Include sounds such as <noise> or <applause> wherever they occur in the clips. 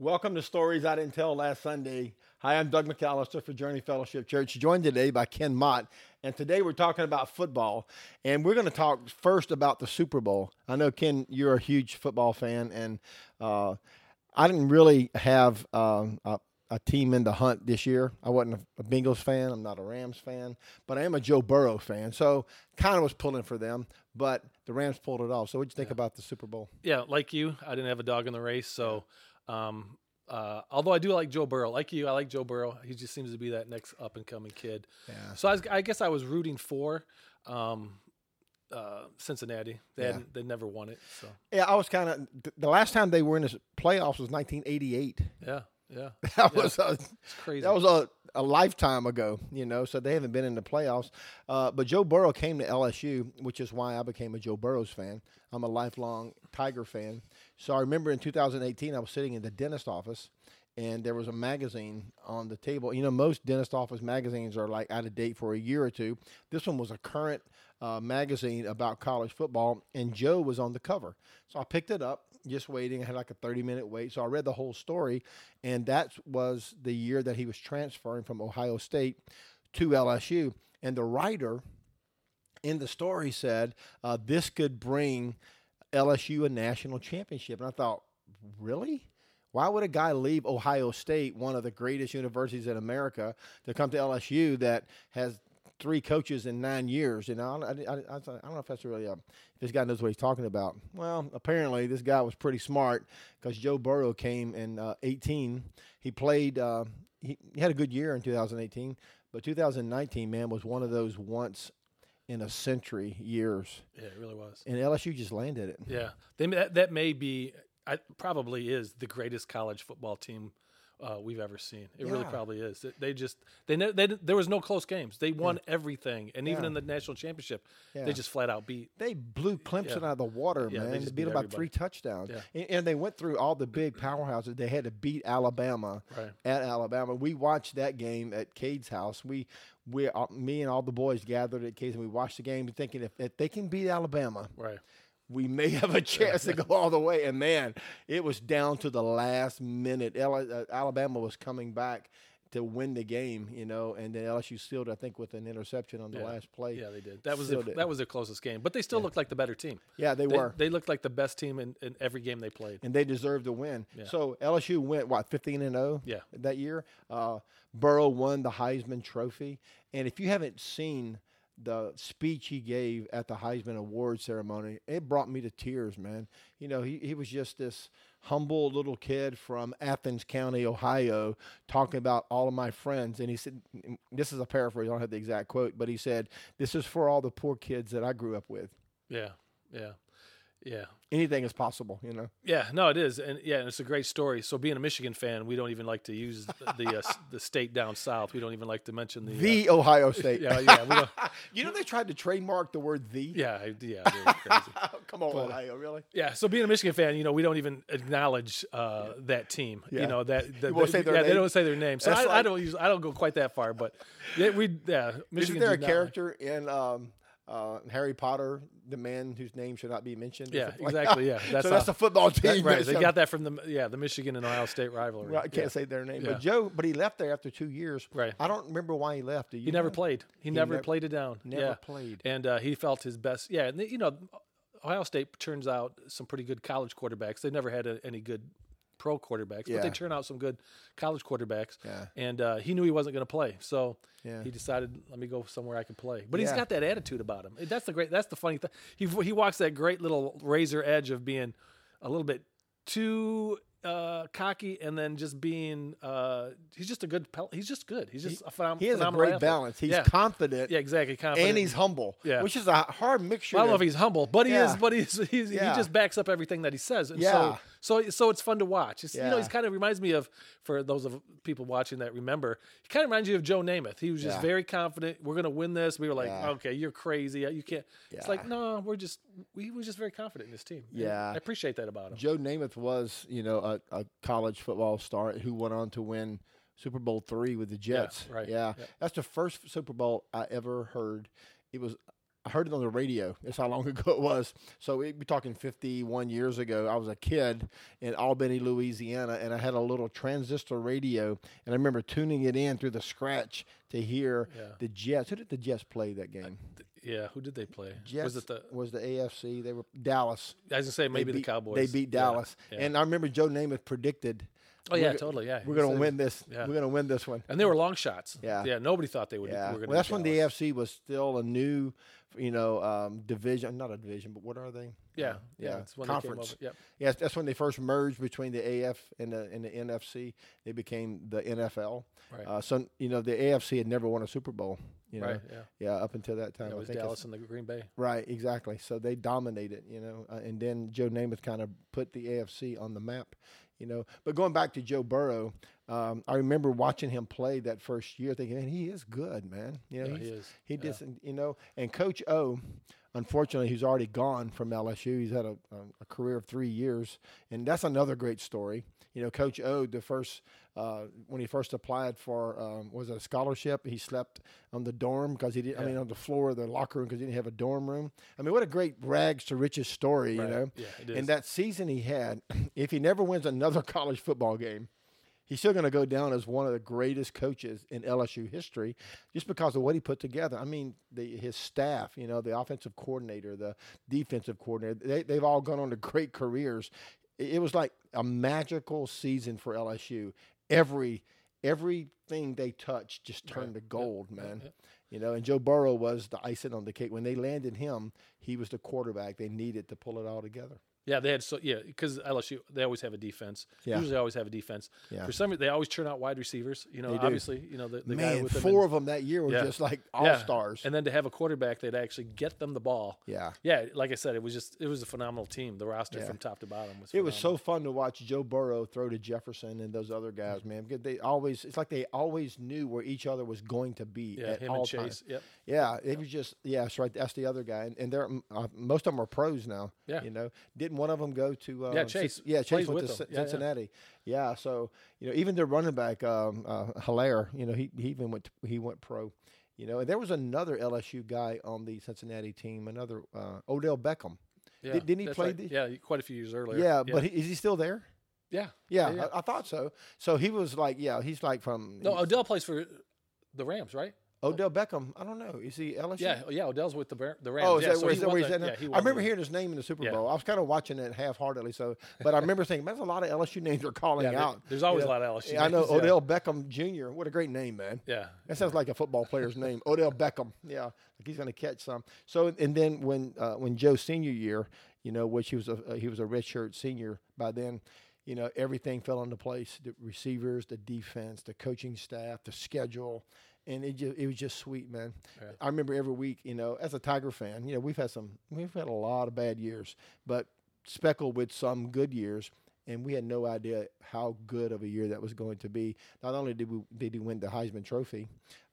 Welcome to Stories I Didn't Tell Last Sunday. Hi, I'm Doug McAllister for Journey Fellowship Church, joined today by Ken Mott. And today we're talking about football. And we're going to talk first about the Super Bowl. I know, Ken, you're a huge football fan, and uh, I didn't really have um, a, a, team in the hunt this year. I wasn't a, Bengals fan, I'm not a Rams fan, but I am a Joe Burrow fan. So kind of was pulling for them, but the Rams pulled it off. So, what did you think yeah. about the Super Bowl? Yeah, like you, I didn't have a dog in the race. So, um, uh, although I do like Joe Burrow, like you, I like Joe Burrow. He just seems to be that next up and coming kid. Yeah. So I, was, I, guess I was rooting for um, uh, Cincinnati. They yeah. they never won it. So yeah, I was kind of the last time they were in the playoffs was 1988. Yeah, yeah, <laughs> that yeah. was a, crazy. That was a, a lifetime ago, you know. So they haven't been in the playoffs. Uh, but Joe Burrow came to LSU, which is why I became a Joe Burrows fan. I'm a lifelong Tiger fan. So I remember in 2018, I was sitting in the dentist office, and there was a magazine on the table. You know, most dentist office magazines are like out of date for a year or two. This one was a current uh, magazine about college football, and Joe was on the cover. So I picked it up, just waiting. I had like a 30 minute wait. So I read the whole story, and that was the year that he was transferring from Ohio State to LSU. And the writer in the story said uh, this could bring LSU a national championship. And I thought, really? Why would a guy leave Ohio State, one of the greatest universities in America, to come to LSU that has three coaches in nine years? Know, I, I, I, I don't know if that's really a, if this guy knows what he's talking about. Well, apparently this guy was pretty smart because Joe Burrow came in uh, 18. He played. Uh, he, he had a good year in 2018, but 2019, man, was one of those once in a century years. Yeah, it really was. And LSU just landed it. Yeah, they that, that may be, I, probably is the greatest college football team uh, we've ever seen. It yeah. really probably is. They just they, they there was no close games. They won yeah. everything, and even yeah. in the national championship, they just flat out beat. They blew Clemson out of the water, man. They, they beat, beat them by three touchdowns, and, and, they went through all the big powerhouses. They had to beat Alabama right. at Alabama. We watched that game at Cade's house. We we uh, me and all the boys gathered at Cade's, and we watched the game, thinking if, if they can beat Alabama, right we may have a chance to go all the way. And man, it was down to the last minute. Uh, Alabama was coming back to win the game, you know, and then LSU sealed, I think, with an interception on the yeah. last play. Yeah, they did. That was their, that was their closest game, but they still yeah. looked like the better team. Yeah, they, they, were. They looked like the best team in, in every game they played, and they deserved to win. Yeah. So LSU went what fifteen and zero. Oh yeah. that year. Uh, Burrow won the Heisman Trophy, and if you haven't seen the speech he gave at the Heisman Award ceremony, it brought me to tears, man. You know, he, he was just this humble little kid from Athens County, Ohio, talking about all of my friends. And he said, this is a paraphrase, I don't have the exact quote, but he said, This is for all the poor kids that I grew up with. Yeah, yeah. Yeah. Anything is possible, you know. Yeah, no, it is, and yeah, and it's a great story. So, being a Michigan fan, we don't even like to use the the, uh, the state down south. We don't even like to mention the the uh, Ohio State. Yeah, yeah. <laughs> you know, they tried to trademark the word "the." Yeah, yeah, crazy. <laughs> Come on, but, Ohio, really? Yeah. So, being a Michigan fan, you know, we don't even acknowledge uh, yeah. that team. Yeah. You know that you their yeah, name? they don't say their name. So I, like, I, don't use I don't go quite that far, but yeah, we yeah. Michigan Isn't there a character in um, uh, Harry Potter, the man whose name should not be mentioned. Yeah, exactly. Yeah, that's so that's a football team, that, right? <laughs> They got that from the yeah the Michigan and Ohio State rivalry. Right, I can't yeah. say their name, yeah. but Joe. But he left there after two years. Right. I don't remember why he left. he never played. He, he never, never, played it down. Never yeah. played. And uh, he felt his best. Yeah, and you know, Ohio State turns out some pretty good college quarterbacks. They never had a, any good pro quarterbacks, yeah. but they turn out some good college quarterbacks. Yeah. And uh, he knew he wasn't going to play, so yeah. he decided, let me go somewhere I can play. But he's got that attitude about him. That's the great. That's the funny thing. He he walks that great little razor edge of being a little bit too uh, cocky and then just being uh, he's just a good he's just good he's just he, a phenom- he has a great athlete. balance he's yeah. confident yeah exactly confident and he's humble yeah which is a hard mixture well, I don't know if he's humble but he yeah. is but he's, he's yeah. he just backs up everything that he says and yeah. so so so it's fun to watch. It's, you know he's kind of reminds me of for those of people watching that remember he kind of reminds you of Joe Namath. He was just very confident we're gonna win this. We were like okay you're crazy. You can't. It's like no we're just we were just very confident in this team. Yeah. I appreciate that about him. Joe Namath was you know a, a college football star who went on to win Super Bowl three with the Jets. Yeah, right. Yeah. yeah. That's the first Super Bowl I ever heard. It was I heard it on the radio. That's how long <laughs> ago it was. So we'd be talking 51 years ago. I was a kid in Albany, Louisiana, and I had a little transistor radio, and I remember tuning it in through the scratch to hear yeah. the Jets. Who did the Jets play that game? Yeah, who did they play? Jets was it the was the AFC? They were Dallas. I was gonna say maybe beat, the Cowboys. They beat Dallas, yeah, yeah. and I remember Joe Namath predicted Oh yeah, totally. Yeah, we're gonna win this. Yeah. We're gonna win this one. And they were long shots. Yeah, yeah. Nobody thought they would. Yeah, well, that's when the AFC was still a new, you know, um, division. Not a division, but what are they? Yeah, yeah. yeah. Conference. Yep. Yes, that's when they first merged between the AF and the and the NFC. They became the NFL. Right. Uh, so you know, the AFC had never won a Super Bowl. You know? Right. Yeah. Yeah. Up until that time, yeah, it was Dallas and the Green Bay. Right. Exactly. So they dominated. You know, uh, and then Joe Namath kind of put the AFC on the map you know. But going back to Joe Burrow, um, I remember watching him play that first year, thinking, man, he is good, man. You know, yeah, he is. He yeah. just, you know, and Coach O, unfortunately, he's already gone from LSU. He's had a, a, a career of three years, and that's another great story. You know, Coach O, the first uh, when he first applied for um, was it a scholarship, he slept on the dorm because he didn't. Yeah. I mean, on the floor of the locker room because he didn't have a dorm room. I mean, what a great rags to riches story, right. you know. Yeah, it is. and that season he had, <clears throat> if he never wins another <laughs> college football game, he's still going to go down as one of the greatest coaches in LSU history just because of what he put together. I mean, the, his staff, you know, the offensive coordinator, the defensive coordinator, they, they've all gone on to great careers it was like a magical season for LSU. Every everything they touched just turned to gold, man. You know, and Joe Burrow was the icing on the cake. When they landed him, he was the quarterback they needed to pull it all together. Yeah, they had so yeah because LSU they always have a defense. Yeah. Usually always have a defense. Yeah. For some they always turn out wide receivers. You know, obviously you know the, the man guy with four of them that year were yeah. just like all yeah. stars. And then to have a quarterback that actually get them the ball. Yeah. Yeah, like I said, it was just it was a phenomenal team. The roster from top to bottom was. Phenomenal. It was so fun to watch Joe Burrow throw to Jefferson and those other guys, man. Because they always it's like they always knew where each other was going to be yeah, at him all and times. Yep. Yeah, it yep. was just yeah, that's right. That's the other guy, and, and they're uh, most of them are pros now. Yeah. You know, didn't one of them go to? Uh, yeah, Chase. yeah, Chase went to yeah, Cincinnati. Yeah. yeah. so you know, even their running back, um, uh, Helaire, you know, he, he even went to, he went pro. You know, and there was another LSU guy on the Cincinnati team, another uh, Odell Beckham. Yeah, Did, not he play? Right. The, yeah, quite a few years earlier. Yeah, yeah. but he, is he still there? Yeah, yeah, yeah I, I, thought so. So he was like, yeah, he's like from. No, Odell plays for the Rams, right? Odell Beckham. I don't know. Is he LSU? Yeah, yeah. Odell's with the the Rams. Oh, is yeah, that, so where, he's at? Yeah, he I remember hearing his name in the Super yeah. Bowl. I was kind of watching it half-heartedly. So, but I remember thinking, that's a lot of LSU names are calling yeah, out. There's always you know? a lot of LSU. I know Odell Beckham Jr. What a great name, man. Yeah, that sounds like a football player's name. <laughs> Odell Beckham. Yeah, like he's going to catch some. So, and then when uh, when Joe's senior year, you know, which he was a uh, he was a redshirt senior by then you know, everything fell into place. The receivers, the defense, the coaching staff, the schedule, and it just it was just sweet, man. Yeah. I remember every week, you know, as a Tiger fan, you know, we've had some we've had a lot of bad years, but speckled with some good years and we had no idea how good of a year that was going to be. Not only did we did we win the Heisman Trophy,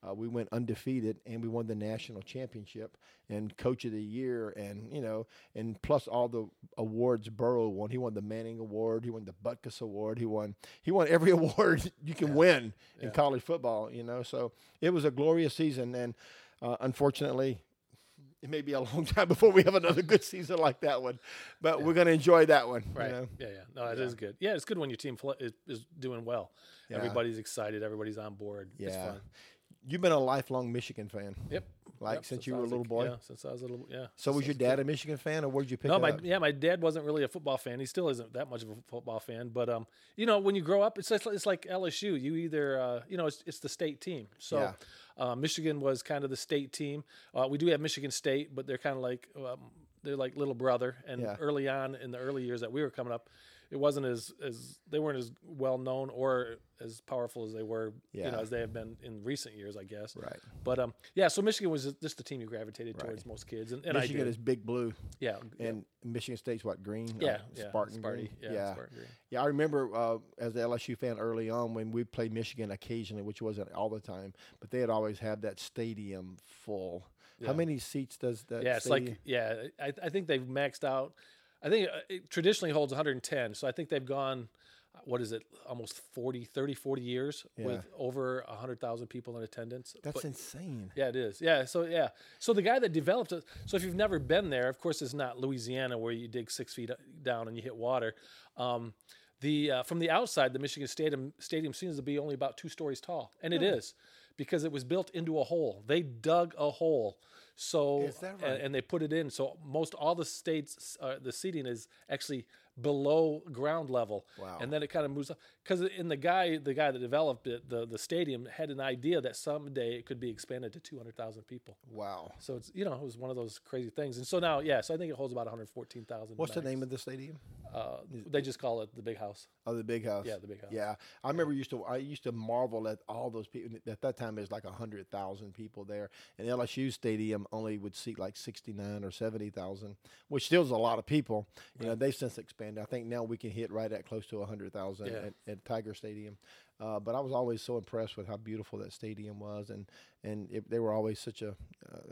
uh, we went undefeated and we won the national championship and Coach of the Year, and you know, and plus all the awards Burrow won. He won the Manning Award, he won the Butkus Award, he won he won every <laughs> award you can yeah. win in college football. You know, so it was a glorious season, and uh, unfortunately, it may be a <laughs> long time before we have another good season like that one, but yeah. we're going to enjoy that one. Right. You know? Yeah, yeah. No, it yeah. is good. Yeah, it's good when your team is, doing well. Yeah. Everybody's excited. Everybody's on board. Yeah. It's fun. You've been a lifelong Michigan fan. Yep. Like yep, since, since you were a little boy. Yeah, since I was a little. Yeah. So was your dad a Michigan fan, or where did you pick? No, my up? yeah, my dad wasn't really a football fan. He still isn't that much of a football fan. But um, you know, when you grow up, it's it's like LSU. You either uh, you know, it's it's the state team. So. Yeah uh, Michigan was kind of the state team. Uh, we do have Michigan State, but they're kind of like um, they're like little brother. And yeah. early on in the early years that we were coming up, it wasn't as as they weren't as well known or as powerful as they were, yeah. you know, as they have been in recent years, I guess. Right. But um, yeah. So Michigan was just the team you gravitated right. towards most kids, and, and Michigan is big blue. Yeah. And yeah. Michigan State's what green? Yeah. Uh, yeah. Spartan, Sparty, green. Yeah. Yeah. Spartan green. yeah. I remember uh, as an LSU fan early on when we played Michigan occasionally, which wasn't all the time, but they had always had that stadium full. How many seats does that? Yeah, it's stadium? like yeah. I, I think they've maxed out. I think uh, it traditionally holds 110, so I think they've gone what is it almost 40 30 40 years yeah. with over 100000 people in attendance that's but, insane. Yeah it is. Yeah so yeah. So the guy that developed it so if you've never been there of course it's not louisiana where you dig six feet down and you hit water. Um, the uh, from the outside the michigan stadium stadium seems to be only about two stories tall and it is because it was built into a hole. They dug a hole so right? and, and, they put it in. So most all the states, uh, the seating is actually below ground level. Wow. And then it kind of moves up because in the guy, the guy that developed it, the the stadium had an idea that someday it could be expanded to 200,000 people. Wow. So it's you know it was one of those crazy things. And so now, yeah, so I think it holds about 114,000. What's max. the name of the stadium? Uh, they just call it the Big House. Oh, the Big House. Yeah, the Big House. Yeah, I remember used to I used to marvel at all those people. At that time, there's like hundred thousand people there, and LSU Stadium only would seat like 69 or 70,000, which still is a lot of people. You know, they've since expanded. I think now we can hit right at close to 100,000 yeah. at, at Tiger Stadium. Uh, but I was always so impressed with how beautiful that stadium was, and and it, they were always such a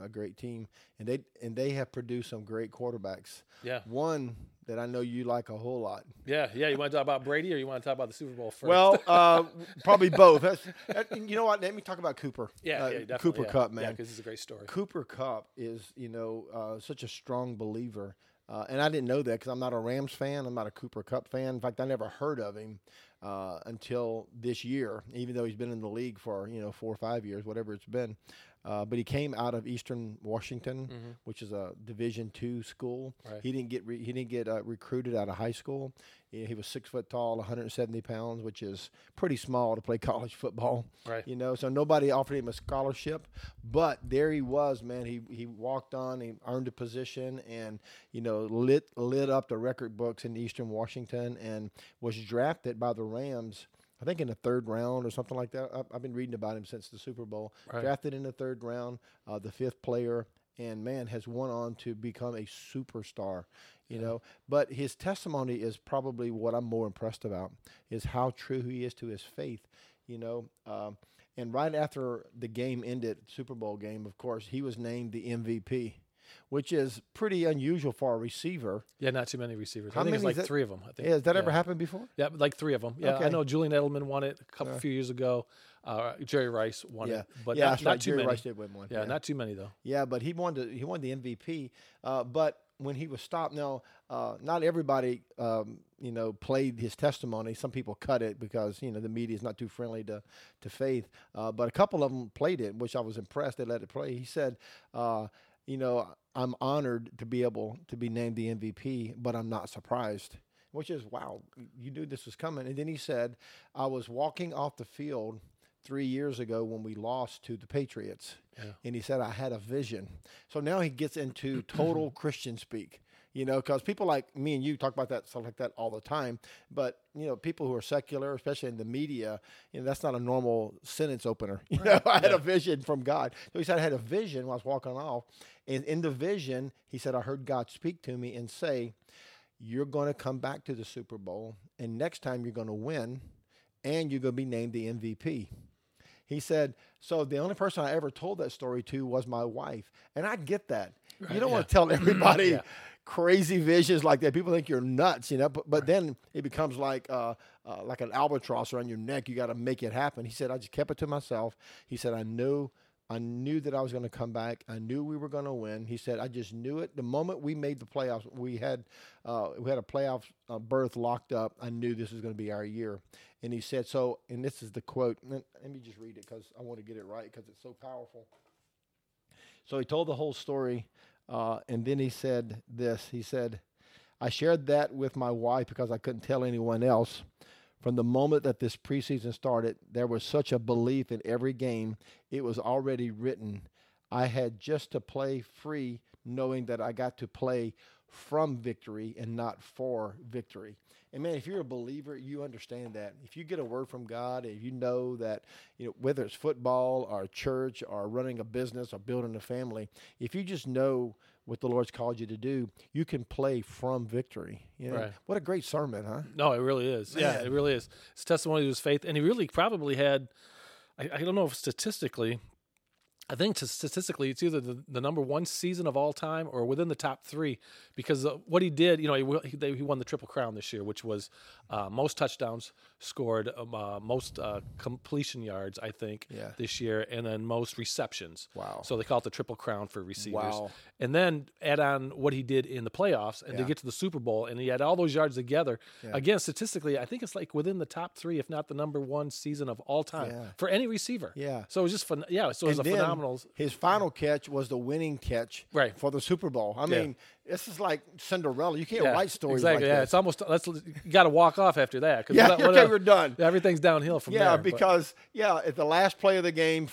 a great team, and they and they have produced some great quarterbacks. Yeah, one that I know you like a whole lot. Yeah, yeah. You want to talk about Brady, or you want to talk about the Super Bowl first? Well, <laughs> uh, probably both. That, you know what? Let me talk about Cooper. Yeah, uh, yeah Cooper yeah. Kupp, man. Yeah, because it's a great story. Cooper Kupp is you know uh, such a strong believer. Uh, and I didn't know that because I'm not a Rams fan. I'm not a Cooper Kupp fan. In fact, I never heard of him uh, until this year, even though he's been in the league for you know four or five years, whatever it's been. Uh, but he came out of Eastern Washington, mm-hmm. which is a Division two school. Right. He didn't get re- he didn't get uh, recruited out of high school. He, he, was six foot tall, 170 pounds, which is pretty small to play <laughs> college football. Right. You know, so nobody offered him a scholarship, but there he was, man. He he walked on, he earned a position, and you know lit lit up the record books in Eastern Washington, and was drafted by the Rams I think in the third round or something like that. I've, been reading about him since the Super Bowl. Right. Drafted in the third round, uh, the fifth player, and man has went on to become a superstar. You yeah. know, but his testimony is probably what I'm more impressed about is how true he is to his faith. You know, um, and right after the game ended, Super Bowl game, of course, he was named the MVP which is pretty unusual for a receiver. Yeah, not too many receivers. How I think it's like that, three of them. I think. Yeah, has that yeah. ever happened before? Yeah, like three of them. Yeah, okay. I know Julian Edelman won it a couple uh, few years ago. Uh, Jerry Rice won yeah. it, but yeah, not, not right. too Jerry many. Rice did win one. Yeah, yeah, not too many though. Yeah, but he won the he won the MVP. Uh, but when he was stopped, now uh, not everybody um, you know played his testimony. Some people cut it because you know the media is not too friendly to to faith. Uh, but a couple of them played it, which I was impressed. They let it play. He said, uh, you know, I'm honored to be able to be named the MVP, but I'm not surprised. Which is wow, you knew this was coming. And then he said, I was walking off the field three years ago when we lost to the Patriots. Yeah. And he said, I had a vision. So now he gets into <clears throat> total Christian speak you know, because people like me and you talk about that stuff like that all the time. But you know, people who are secular, especially in the media, you know, that's not a normal sentence opener. <laughs> You right. know, I had yeah. a vision from God. So he said I had a vision while I was walking off, and in the vision, he said I heard God speak to me and say, "You're going to come back to the Super Bowl, and next time you're going to win, and you're going to be named the MVP." He said, So the only person I ever told that story to was my wife. And I get that. Right, you don't yeah. want to tell <clears throat> everybody yeah crazy visions like that. People think you're nuts, you know. But, but then it becomes like uh, uh, like an albatross around your neck. You got to make it happen. He said, I just kept it to myself. He said, I knew. I knew that I was going to come back. I knew we were going to win. He said, "I just knew it. The moment we made the playoffs, we had uh, we had a playoff uh, berth locked up. I knew this was going to be our year." And he said, "So." And this is the quote. Let me just read it because I want to get it right because it's so powerful. So he told the whole story uh, and then he said this he said, I shared that with my wife because I couldn't tell anyone else. From the moment that this preseason started, there was such a belief in every game, it was already written. I had just to play free, knowing that I got to play from victory and not for victory. And man, if you're a believer, you understand that. If you get a word from God, if you know that, you know, whether it's football or church or running a business or building a family, if you just know what the Lord's called you to do, you can play from victory. You know? right. What a great sermon, huh? No, it really is. Man. Yeah, it really is. It's testimony to his faith. And he really probably had, I, I don't know if statistically, I think statistically, it's either the, the number one season of all time or within the top three because what he did, you know, he, he, he, won the Triple Crown this year, which was uh, most touchdowns scored, um, uh, most uh, completion yards, I think, yeah. this year, and then most receptions. Wow. So they call it the Triple Crown for receivers. Wow. And then add on what he did in the playoffs and yeah. to get to the Super Bowl, and he had all those yards together. Yeah. Again, statistically, I think it's like within the top three, if not the number one season of all time for any receiver. Yeah. So it was just fun. Yeah. So it was and a phenomenal his final catch was the winning catch right. for the Super Bowl. I mean, this is like Cinderella. You can't yeah, write stories exactly. like yeah, this. it's almost let's you got to walk off after that. <laughs> yeah, what, okay, we're done. Everything's downhill from yeah, there. Yeah, because but. yeah, at the last play of the game,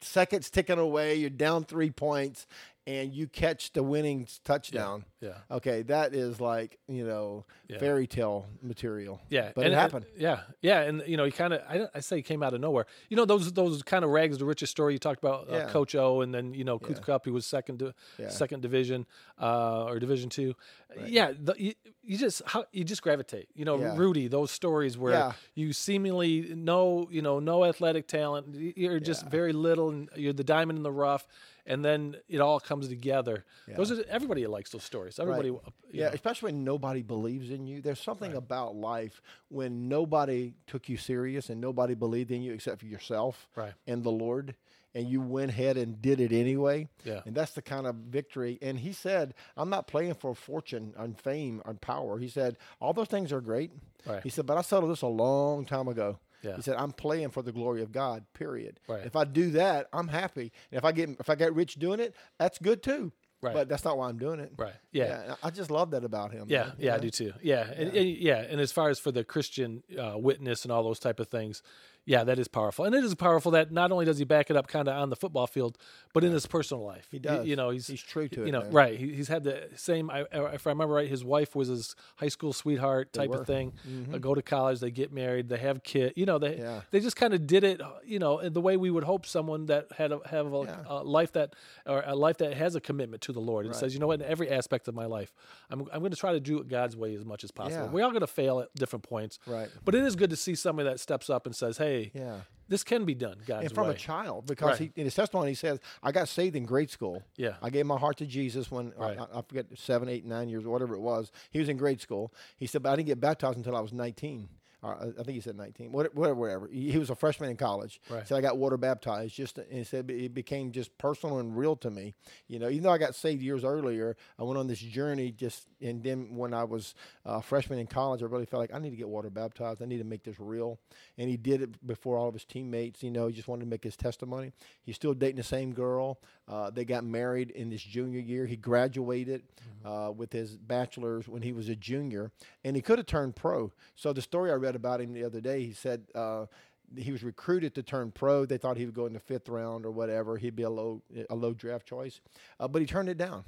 seconds ticking away, you're down three points, and you catch the winning touchdown. Yeah. yeah. Okay, that is like you know yeah. fairy tale material. Yeah, but and, it happened. And, yeah, yeah, and you know he kind of I, I say he came out of nowhere. You know those those kind of rags the richest story you talked about uh, yeah. Coach O and then you know Cooper yeah. He was second to, second division uh, or Division two. Right. Yeah, the, you, you, just how you just gravitate. You know Rudy those stories where you seemingly no you know no athletic talent. You're just very little and you're the diamond in the rough and then it all comes together. Yeah. Those are everybody likes those stories. Everybody, uh, right. yeah, know. especially when nobody believes in you. There's something right. about life when nobody took you serious and nobody believed in you except for yourself right. and the Lord. And you went ahead and did it anyway. Yeah. And that's the kind of victory. And he said, I'm not playing for fortune and fame and power. He said, all those things are great. Right. He said, but I settled this a long time ago. Yeah. He said, "I'm playing for the glory of God." Period. Right. If I do that, I'm happy. And if I get if I get rich doing it, that's good too. Right. But that's not why I'm doing it. Right. Yeah. yeah I just love that about him. Yeah. Yeah, yeah, I do too. Yeah. Yeah. And, and, yeah. and as far as for the Christian uh, witness and all those type of things, yeah, that is powerful, and it is powerful that not only does he back it up kind of on the football field, but yeah. in his personal life. He does. You, you know, he's he's true to you it. You know, man. right? He, he's had the same. I, if I remember right, his wife was his high school sweetheart type of thing. Mm-hmm. go to college, they get married, they have kid. You know, they yeah. they just kind of did it. You know, the way we would hope someone that had a, have a, yeah. a, life that or a life that has a commitment to the Lord and right. says, you know what, in every aspect of my life, I'm I'm going to try to do it God's way as much as possible. We're all going to fail at different points, right? But it is good to see somebody that steps up and says, hey, yeah. This can be done, God's And from way. a child, because right. he, in his testimony, he says, I got saved in grade school. Yeah. I gave my heart to Jesus when, right. I, I, forget, seven, eight, nine years, whatever it was. He was in grade school. He said, but I didn't get baptized until I was 19. I think he said 19, whatever, whatever. He, was a freshman in college. Right. So I got water baptized. Just and he said it became just personal and real to me. You know, even though I got saved years earlier, I went on this journey. Just and then when I was a freshman in college, I really felt like I need to get water baptized. I need to make this real. And he did it before all of his teammates. You know, he just wanted to make his testimony. He's still dating the same girl. Uh, they got married in his junior year. He graduated mm-hmm. uh, with his bachelor's when he was a junior, and he could have turned pro. So the story I read about him the other day, he said uh, he was recruited to turn pro. They thought he would go in the fifth round or whatever. He'd be a low a low draft choice, uh, but he turned it down.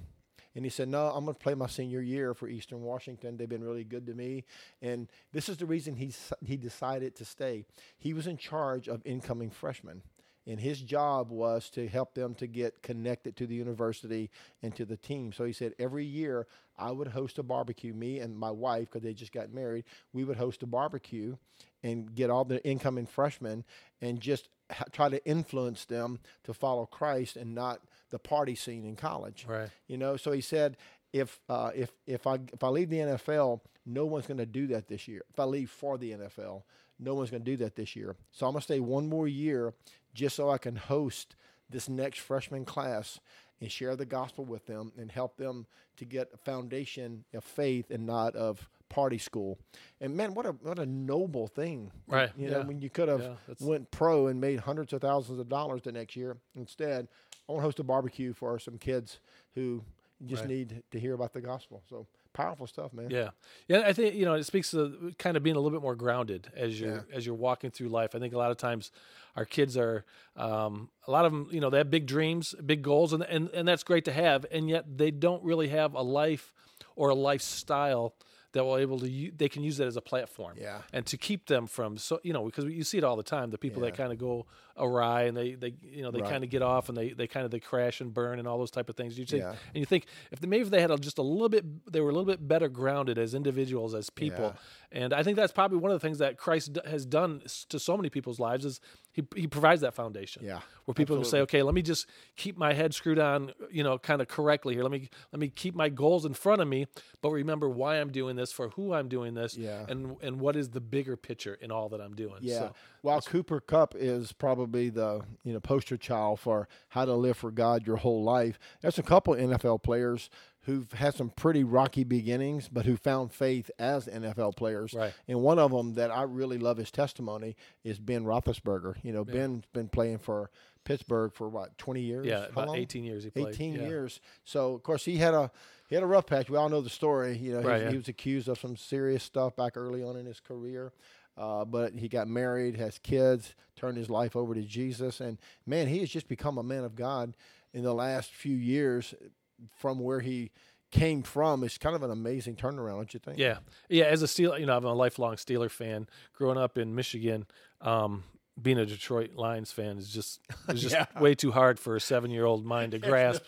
And he said, No, I'm going to play my senior year for Eastern Washington. They've been really good to me. And this is the reason he, he decided to stay. He was in charge of incoming freshmen and his job was to help them to get connected to the university and to the team. So he said every year I would host a barbecue. Me and my wife, because they just got married, we would host a barbecue and get all the incoming freshmen and just ha- try to influence them to follow Christ and not the party scene in college. Right. You know. So he said if uh, if if I if I leave the NFL, no one's going to do that this year. If I leave for the NFL, no one's going to do that this year. So I'm going to stay one more year just so I can host this next freshman class and share the gospel with them and help them to get a foundation of faith and not of party school. And man, what a what a noble thing. Right. You know, when you could have yeah, went pro and made hundreds of thousands of dollars the next year. Instead, I want to host a barbecue for some kids who just right. need to hear about the gospel. So powerful stuff, man. Yeah, yeah. I think you know it speaks to kind of being a little bit more grounded as you're yeah. as you're walking through life. I think a lot of times our kids are um, a lot of them. You know, they have big dreams, big goals, and and and that's great to have, and yet they don't really have a life or a lifestyle that will able to they can use that as a platform. Yeah. And to keep them from so you know because you see it all the time the people yeah. that kind of go awry and they they you know they right. kind of get off and they they kind of they crash and burn and all those type of things. You think yeah. and you think if they, maybe if they had a, just a little bit they were a little bit better grounded as individuals as people. Yeah. And I think that's probably one of the things that Christ has done to so many people's lives is he he provides that foundation. Yeah, where people absolutely. can say, okay, let me just keep my head screwed on, you know, kind of correctly here. Let me let me keep my goals in front of me, but remember why I'm doing this, for who I'm doing this, yeah. and and what is the bigger picture in all that I'm doing. Yeah. So, While Cooper Kupp is probably the you know poster child for how to live for God your whole life, there's a couple NFL players who've had some pretty rocky beginnings, but who found faith as NFL players. Right. And one of them that I really love his testimony is Ben Roethlisberger. You know, Yeah. Ben's been playing for Pittsburgh for what twenty years? yeah, How about long? 18 years he played. 18 Yeah. years. So of course he had a he had a rough patch. We all know the story. You know, he, Right, yeah. he was accused of some serious stuff back early on in his career. Uh, but he got married, has kids, turned his life over to Jesus, and man, he has just become a man of God in the last few years. From where he came from, it's kind of an amazing turnaround, don't you think? Yeah, yeah. As a Steel, you know, I'm a lifelong Steeler fan. Growing up in Michigan, um, being a Detroit Lions fan is just <laughs> is just Yeah. way too hard for a seven year old mind to <laughs> grasp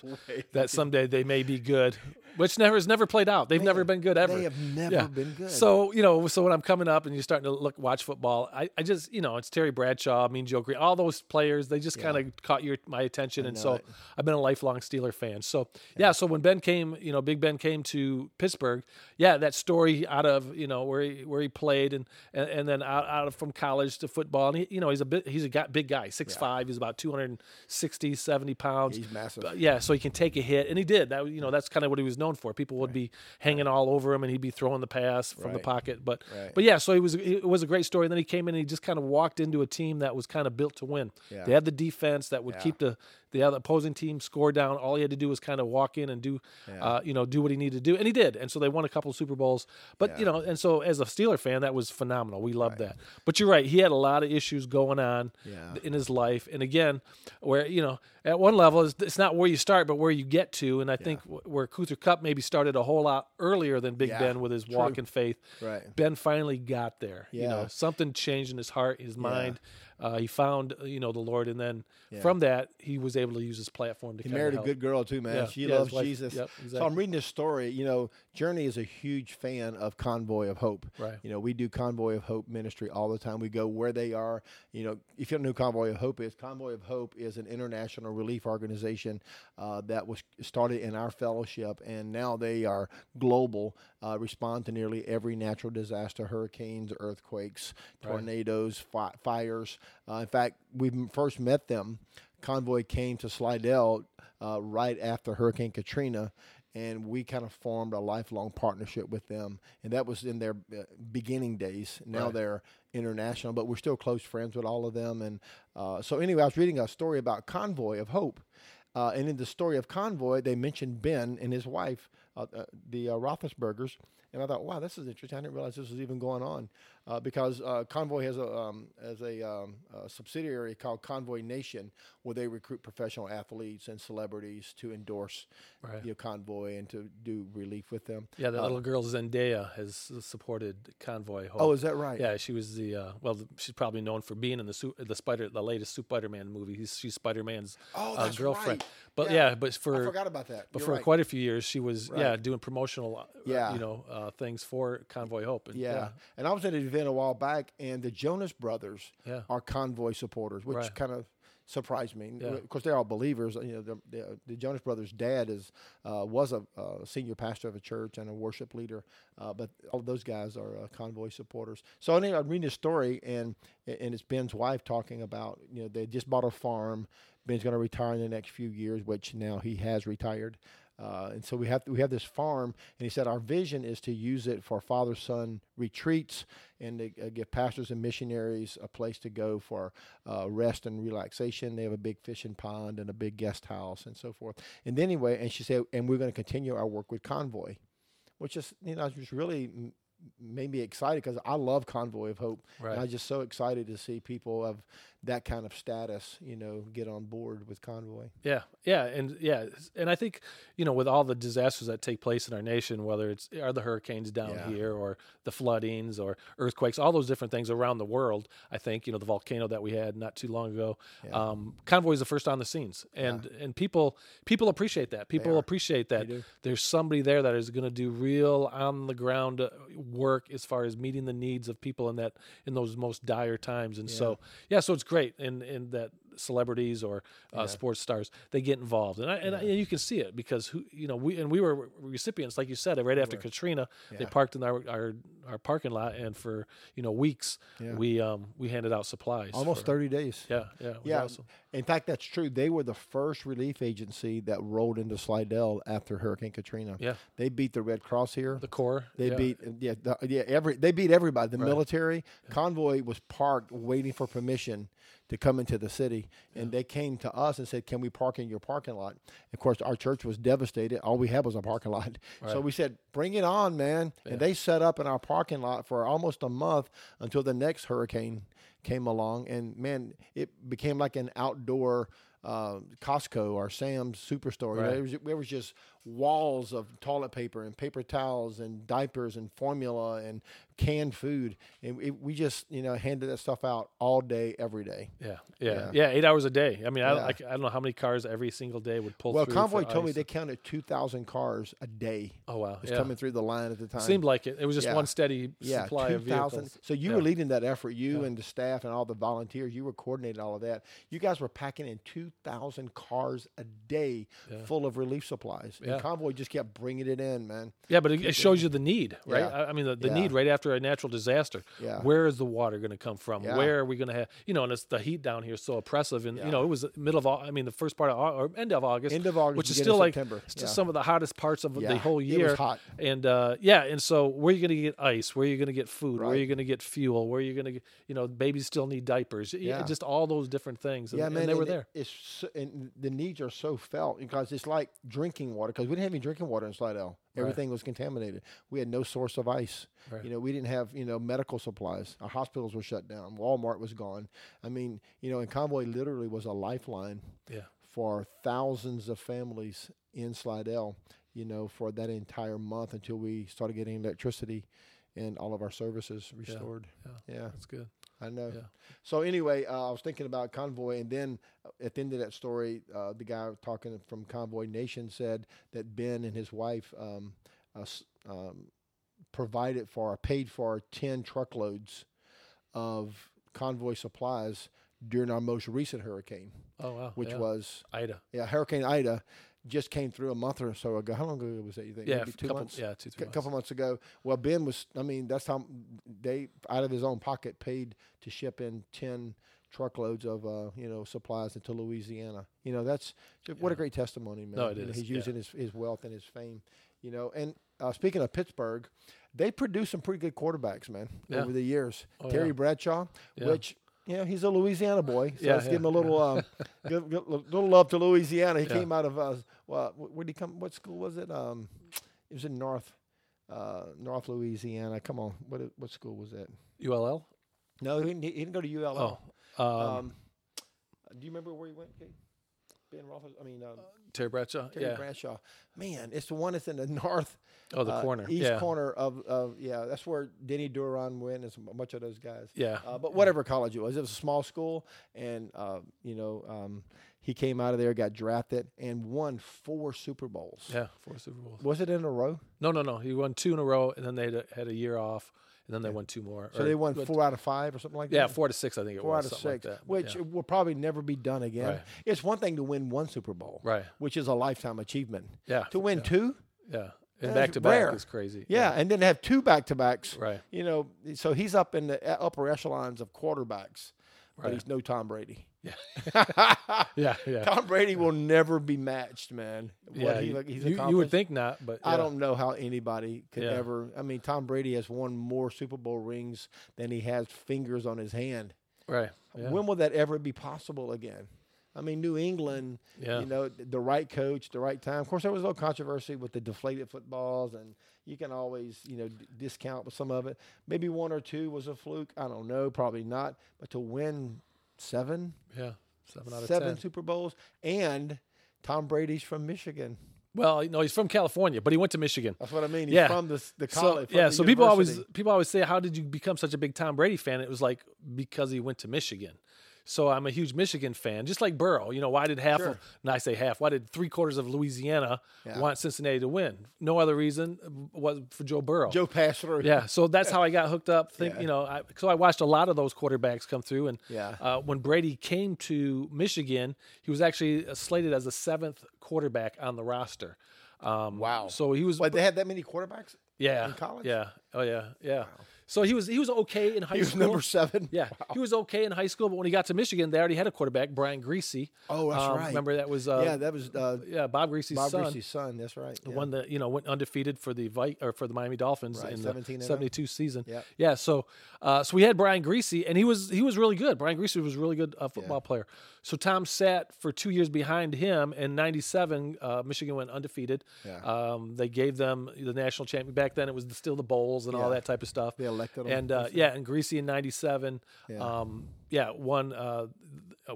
that someday they may be good, which never has never played out. They've never been good ever. They have never Yeah. been good. So you know, so when I'm coming up and you're starting to look watch football, I, I just you know it's Terry Bradshaw, mean Joe Greene, all those players. They just Yeah. kind of caught your my attention, and so it. I've been a lifelong Steeler fan. So yeah. so when Ben came, you know, Big Ben came to Pittsburgh, yeah, that story out of you know where he where he played and and, and then out, out of from college to football, and he, you know he's a bit he's a guy, big guy, six five, he's about 260, 70 pounds. he's massive. But yeah, so he can take a hit, and he did. That you know that's kind of what he was known for. People would be hanging all over him, and he'd be throwing the pass from the pocket. But Right. but yeah, so he was it was a great story. And then he came in and he just kind of walked into a team that was kind of built to win. Yeah. They had the defense that would Yeah. keep the the other opposing team score down. All he had to do was kind of walk in and do uh, you know do what he needed to do, and he did. And so they won a couple of Super Bowls. But you know, and so as a Steeler fan, that was phenomenal. We loved that. But you're right, he had a lot of issues going on Yeah. in his life. And again, where you know, at one level, it's, it's not where you start, but where you get to. And I think where Cooper Kupp maybe started a whole lot earlier than Big Yeah, Ben with his true. walk in faith. Right. Ben finally got there. You know, something changed in his heart, his mind. Uh, he found uh, you know the Lord, and then Yeah. from that he was able to use his platform to He married a good girl too, man. Yeah, She yeah, loves Jesus. yep, So. I'm reading this story. You know, Journey is a huge fan of Convoy of Hope. Right. You know, we do Convoy of Hope ministry all the time. We go where they are. You know, if you don't know who Convoy of Hope is, Convoy of Hope is an international relief organization uh, that was started in our fellowship, and now they are global. Uh, respond to nearly every natural disaster: hurricanes, earthquakes, tornadoes, fi- fires. Uh, in fact, we first met them. Convoy came to Slidell uh, right after Hurricane Katrina, and we kind of formed a lifelong partnership with them. And that was in their uh, beginning days. Now Right. they're international, but we're still close friends with all of them. And uh, so, anyway, I was reading a story about Convoy of Hope. Uh, and in the story of Convoy, they mentioned Ben and his wife, uh, uh, the uh, Roethlisbergers. And I thought, wow, this is interesting. I didn't realize this was even going on uh, because uh, Convoy has a um, as a, um, a subsidiary called Convoy Nation, where they recruit professional athletes and celebrities to endorse Right. you know, Convoy and to do relief with them. Yeah, the Uh, little girl Zendaya has supported Convoy. Hope. Oh, is that right? Yeah, she was the uh, well. She's probably known for being in the su- the Spider, the latest Spider-Man movie. He's, she's Spider-Man's Oh, uh, that's girlfriend. right. But Yeah. yeah, but I for forgot about that. but You're for right. quite a few years, she was yeah doing promotional uh, Yeah. you know uh, things for Convoy Hope. And, Yeah. And I was at an event a while back, and the Jonas Brothers Yeah. are convoy supporters, which Right. kind of surprised me. Yeah. Of course, they're all believers. You know, the, the, the Jonas Brothers' dad is uh, was a uh, senior pastor of a church and a worship leader, uh, but all of those guys are uh, convoy supporters. So anyway, I'm reading this story, and and it's Ben's wife talking about you know they just bought a farm. Ben's going to retire in the next few years, which now he has retired. Uh, and so we have we have this farm, and he said our vision is to use it for father son retreats and to uh, give pastors and missionaries a place to go for uh, rest and relaxation. They have a big fishing pond and a big guest house and so forth. And then anyway, and she said, and we're going to continue our work with Convoy, which is you know just really made me excited because I love Convoy of Hope. Right. And I'm just so excited to see people of that kind of status, you know, get on board with Convoy. Yeah, yeah, and yeah, and I think you know with all the disasters that take place in our nation, whether it's are the hurricanes down Yeah. here or the floodings or earthquakes, all those different things around the world. I think you know the volcano that we had not too long ago. Um, Convoy is the first on the scenes, and and people people appreciate that. People appreciate that there's somebody there that is going to do real on the ground uh, work as far as meeting the needs of people in that in those most dire times. And yeah. so yeah, so it's great and and that celebrities or uh, yeah. sports stars they get involved. And I, and, I, and, you can see it because who you know we and we were recipients like you said right after Katrina yeah. they parked in our, our our parking lot and for you know weeks we um we handed out supplies almost for, 30 days. Yeah yeah yeah. awesome. in fact that's true. They were the first relief agency that rolled into Slidell after Hurricane Katrina. Yeah. They beat the Red Cross here. The Corps they beat yeah the, yeah every they beat everybody the right. military. Convoy was parked waiting for permission to come into the city. And yeah. they came to us and said, Can we park in your parking lot? Of course, our church was devastated. All we had was a parking lot. <laughs> Right. So we said, Bring it on, man. Yeah. And they set up in our parking lot for almost a month until the next hurricane came along. And man, it became like an outdoor uh, Costco or Sam's Superstore. Right. You know, it, was, it was just walls of toilet paper and paper towels and diapers and formula and canned food, and it, we just you know handed that stuff out all day, every day. Yeah, yeah, yeah, yeah eight hours a day. I mean, I, yeah. I, I, don't know how many cars every single day would pull. Well, Convoy told ice. me they counted two thousand cars a day. Oh wow, was yeah. coming through the line at the time. Seemed like it. It was just one steady supply 2, of vehicles. So you were leading that effort, you and the staff and all the volunteers. You were coordinating all of that. You guys were packing in two thousand cars a day full of relief supplies. And Convoy just kept bringing it in, man. Yeah, but it, it shows you the need, right? I mean, the, the need right after a natural disaster. Yeah. Where is the water going to come from? Yeah. Where are we going to have, you know, and it's the heat down here is so oppressive. And, yeah. you know, it was middle of, I mean, the first part of, or end of August. End of August. Which is still like yeah. some of the hottest parts of the whole year. It was hot. And, uh, yeah. And so where are you going to get ice? Where are you going to get food? Right. Where are you going to get fuel? Where are you going to get, you know, babies still need diapers. Yeah. Just all those different things. And, yeah, man. And they were there. It's, and the needs are so felt because it's like drinking water because we didn't have any drinking water in Slidell. Everything right. was contaminated. We had no source of ice. Right. You know, we didn't have you know medical supplies. Our hospitals were shut down. Walmart was gone. I mean, you know, and Convoy literally was a lifeline. Yeah. For thousands of families in Slidell, you know, for that entire month until we started getting electricity and all of our services restored. Yeah, yeah. yeah. that's good. I know. Yeah. So anyway, uh, I was thinking about Convoy, and then uh, at the end of that story, uh, the guy talking from Convoy Nation said that Ben and his wife um, uh, um, provided for, paid for ten truckloads of Convoy supplies during our most recent hurricane. Oh wow! Which yeah. was Ida. Yeah, Hurricane Ida, just came through a month or so ago. How long ago was that? You think? Yeah, Maybe two couple, months. Yeah, two, three A couple months ago. Well, Ben was. I mean, that's how they out of his own pocket paid to ship in ten truckloads of uh, you know supplies into Louisiana. You know, that's just, yeah. what a great testimony, man. No, it is. He's using yeah. his his wealth and his fame. You know, and uh, speaking of Pittsburgh, they produced some pretty good quarterbacks, man, yeah. over the years. Oh, Terry Bradshaw, which know, he's a Louisiana boy, so yeah, let's yeah, give him a little, uh, <laughs> give, give, little love to Louisiana. He yeah. came out of, uh, well, where did he come? What school was it? Um, it was in North, uh, North Louisiana. Come on, what what school was that? ULL. No, he didn't, he didn't go to ULL. Oh, um, um, do you remember where he went? Kate? Ben. I mean, um, uh, Terry Bradshaw. Terry yeah. Bradshaw. Man, it's the one that's in the <laughs> north. Oh, the uh, corner, east yeah. corner of, of yeah. That's where Denny Duron went, and a bunch of those guys. Yeah. Uh, but whatever college it was, it was a small school, and uh, you know, um, he came out of there, got drafted, and won four Super Bowls. Yeah, four Super Bowls. Was it in a row? No, no, no. He won two in a row, and then they had a, had a year off and then they won two more. So they won four out of five or something like that. Yeah, four to six, I think it four was. Four out of six, like which yeah. will probably never be done again. Right. It's one thing to win one Super Bowl, right, which is a lifetime achievement. Yeah, to win yeah. two, yeah, and back to back is crazy. Yeah, yeah, and then have two back to backs. Right. You know, so he's up in the upper echelons of quarterbacks, right. but he's no Tom Brady. Yeah. <laughs> yeah, yeah. Tom Brady will never be matched, man. yeah, he, he's you, you, would think not, but yeah. I don't know how anybody could yeah. ever. I mean, Tom Brady has won more Super Bowl rings than he has fingers on his hand. Right. Yeah. When will that ever be possible again? I mean, New England, yeah. you know, the right coach, the right time. Of course, there was a little controversy with the deflated footballs, and you can always, you know, d- discount some of it. Maybe one or two was a fluke. I don't know. Probably not. But to win seven. Yeah, seven out of seven 10. Super Bowls, and Tom Brady's from Michigan. Well, no, he's from California, but he went to Michigan. That's what I mean. He's yeah. from the, the college. So, yeah, the so university. people always people always say, "How did you become such a big Tom Brady fan?" It was like because he went to Michigan. So I'm a huge Michigan fan, just like Burrow. You know, why did half Sure. of, and I say half, why did three quarters of Louisiana Yeah. want Cincinnati to win? No other reason was for Joe Burrow. Joe passed through. Yeah, so that's how I got hooked up. Think Yeah. you know, I, so I watched a lot of those quarterbacks come through, and Yeah. uh, when Brady came to Michigan, he was actually uh, slated as the seventh quarterback on the roster. Um, Wow. So he was, Wait, they had that many quarterbacks? yeah, in college? yeah, oh yeah, yeah. So he was he was okay in high school. He was school. number seven. Yeah, he was okay in high school, but when he got to Michigan, they already had a quarterback, Brian Griese. Oh, that's Um, right. Remember that was uh, yeah, that was uh, yeah Bob Griese's son. Bob son. Griese's son. That's right. The yeah. one that you know went undefeated for the Vi- or for the Miami Dolphins Right, in the oh. '72 season. Yep. Yeah, so uh, so we had Brian Griese, and he was he was really good. Brian Griese was a really good uh, football player. So Tom sat for two years behind him. In '97, uh, Michigan went undefeated. Yeah. Um, they gave them the national champion. Back then, it was still the bowls and all that type of stuff. They elected And uh, yeah, and Griese in '97, Yeah. um, yeah, won uh,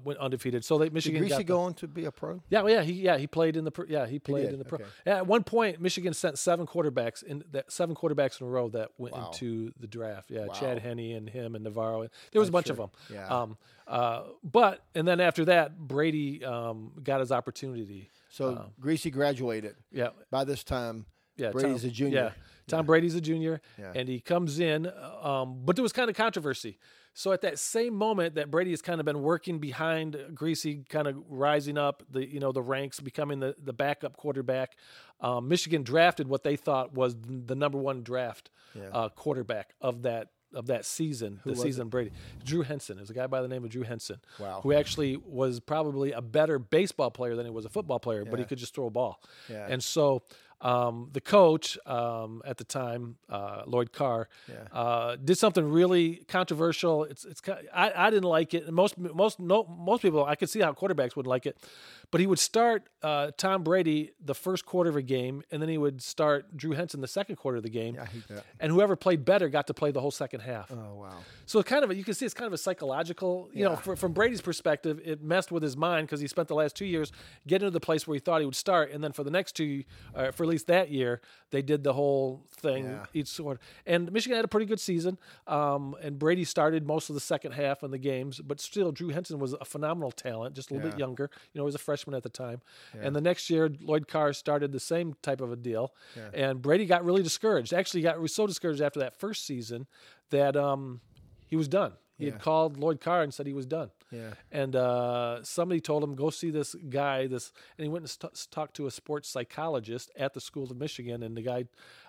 went undefeated. So they Did Michigan Griese got the- go on to be a pro? yeah, well, yeah, he yeah he played in the pro, yeah he played did, in the pro. okay. Yeah, at one point, Michigan sent seven quarterbacks in that seven quarterbacks in a row that went Wow. into the draft. Yeah, Wow. Chad Henne and him and Navarre. There was a bunch of them. Yeah. Um, uh, but and then after that, Brady um, got his opportunity. So Griese graduated. Yeah, By this time, yeah. Brady's Tom, a junior. Yeah, Tom Brady's a junior, Yeah. and he comes in. Um, but there was kind of controversy. So at that same moment that Brady has kind of been working behind Griese, kind of rising up the you know the ranks, becoming the the backup quarterback. Um, Michigan drafted what they thought was the number one draft Yeah. uh, quarterback of that of that season, the was season Brady. Drew Henson is a guy by the name of Drew Henson, Wow. who actually was probably a better baseball player than he was a football player, but he could just throw a ball. Yeah. And so um, the coach um, at the time, uh, Lloyd Carr, Yeah. uh, did something really controversial. It's it's I, I didn't like it. Most most no, most people I could see how quarterbacks would like it, but he would start uh, Tom Brady the first quarter of a game, and then he would start Drew Henson the second quarter of the game, I hate that. and whoever played better got to play the whole second half. Oh wow. So kind of a, you can see it's kind of a psychological, you know, Yeah. fr- from Brady's perspective, it messed with his mind because he spent the last two years getting to the place where he thought he would start, and then for the next two, uh, for at least that year, they did the whole thing Yeah. each sort. And Michigan had a pretty good season, um, and Brady started most of the second half in the games, but still, Drew Henson was a phenomenal talent, just a little bit younger. You know, he was a freshman at the time, and the next year, Lloyd Carr started the same type of a deal, and Brady got really discouraged. Actually, got was so discouraged after that first season that um, he was done. He Yeah. had called Lloyd Carr and said he was done. Yeah. And uh, somebody told him go see this guy. This and he went and st- talked to a sports psychologist at the School of Michigan, and the guy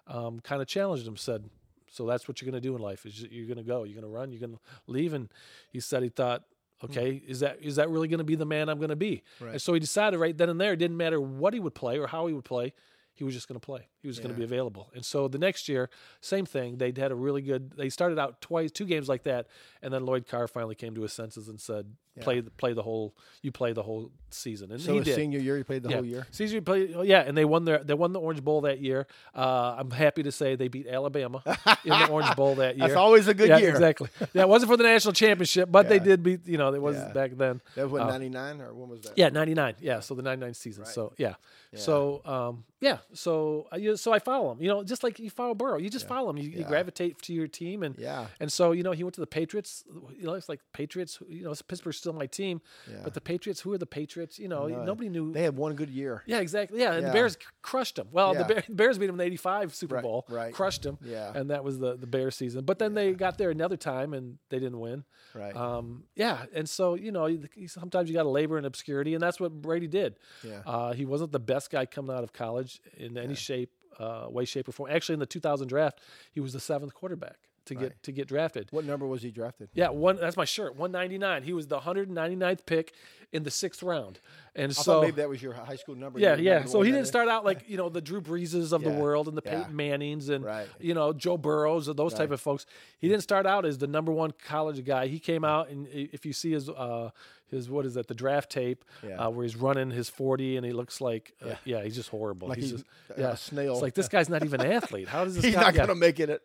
um, kind of challenged him. Said, "So that's what you're going to do in life? Is you're going to go? You're going to run? You're going to leave?" And he said he thought. Hmm. Okay, is that is that really going to be the man I'm going to be? Right. And so he decided right then and there, it didn't matter what he would play or how he would play, he was just going to play. He was going to be available. And so the next year, same thing. They had a really good. They started out twice, two games like that, and then Lloyd Carr finally came to his senses and said, "Play, play the whole. You play the whole season." And So he did. senior year, he played the yeah. whole year. Senior play, oh, yeah, and they won their they won the Orange Bowl that year. Uh, I'm happy to say they beat Alabama in the Orange Bowl that <laughs> year. That's always a good yeah, year. exactly. Yeah, it wasn't for the national championship, but they did beat. You know, it was Yeah. back then. That was what Uh, '99 or when was that? Yeah, ninety nine. Yeah, so the ninety nine season. Right. So yeah. So um, yeah. So I you, so I follow him. You know, just like you follow Burrow, you just follow him. You, you gravitate to your team, and Yeah. and so you know he went to the Patriots. You know, it's like Patriots. You know, Pittsburgh's still my team, Yeah. but the Patriots. Who are the Patriots? You know, No, nobody knew. They had one good year. yeah, exactly. Yeah, and Yeah. the Bears crushed them. Well, the Yeah. Bear, Bears beat them in the '85 Super Right, Bowl. right. Crushed them. Yeah. and that was the the Bears season. But then they got there another time and they didn't win. Right. Um, yeah, and so you know, sometimes you got to labor in obscurity, and that's what Brady did. Yeah. Uh, he wasn't the best guy coming out of college in any shape, uh, way, shape, or form. Actually, in the 2000 draft, he was the seventh quarterback to Right. get to get drafted. what number was he drafted? Yeah, one. That's my shirt. 199. He was the 199th pick in the sixth round, and I so maybe that was your high school number. Yeah, yeah. So he didn't is? start out like <laughs> you know the Drew Breeses of the world and the yeah. Peyton Mannings and Right. you know Joe Burrows and those type of folks. He didn't start out as the number one college guy. He came out and if you see his uh his what is that the draft tape Yeah. uh, where he's running his 40 and he looks like uh, yeah. he's just horrible. Like he's he's just a snail. It's like this guy's not even an athlete. How does <laughs> this He's guy? not yeah. going to make it it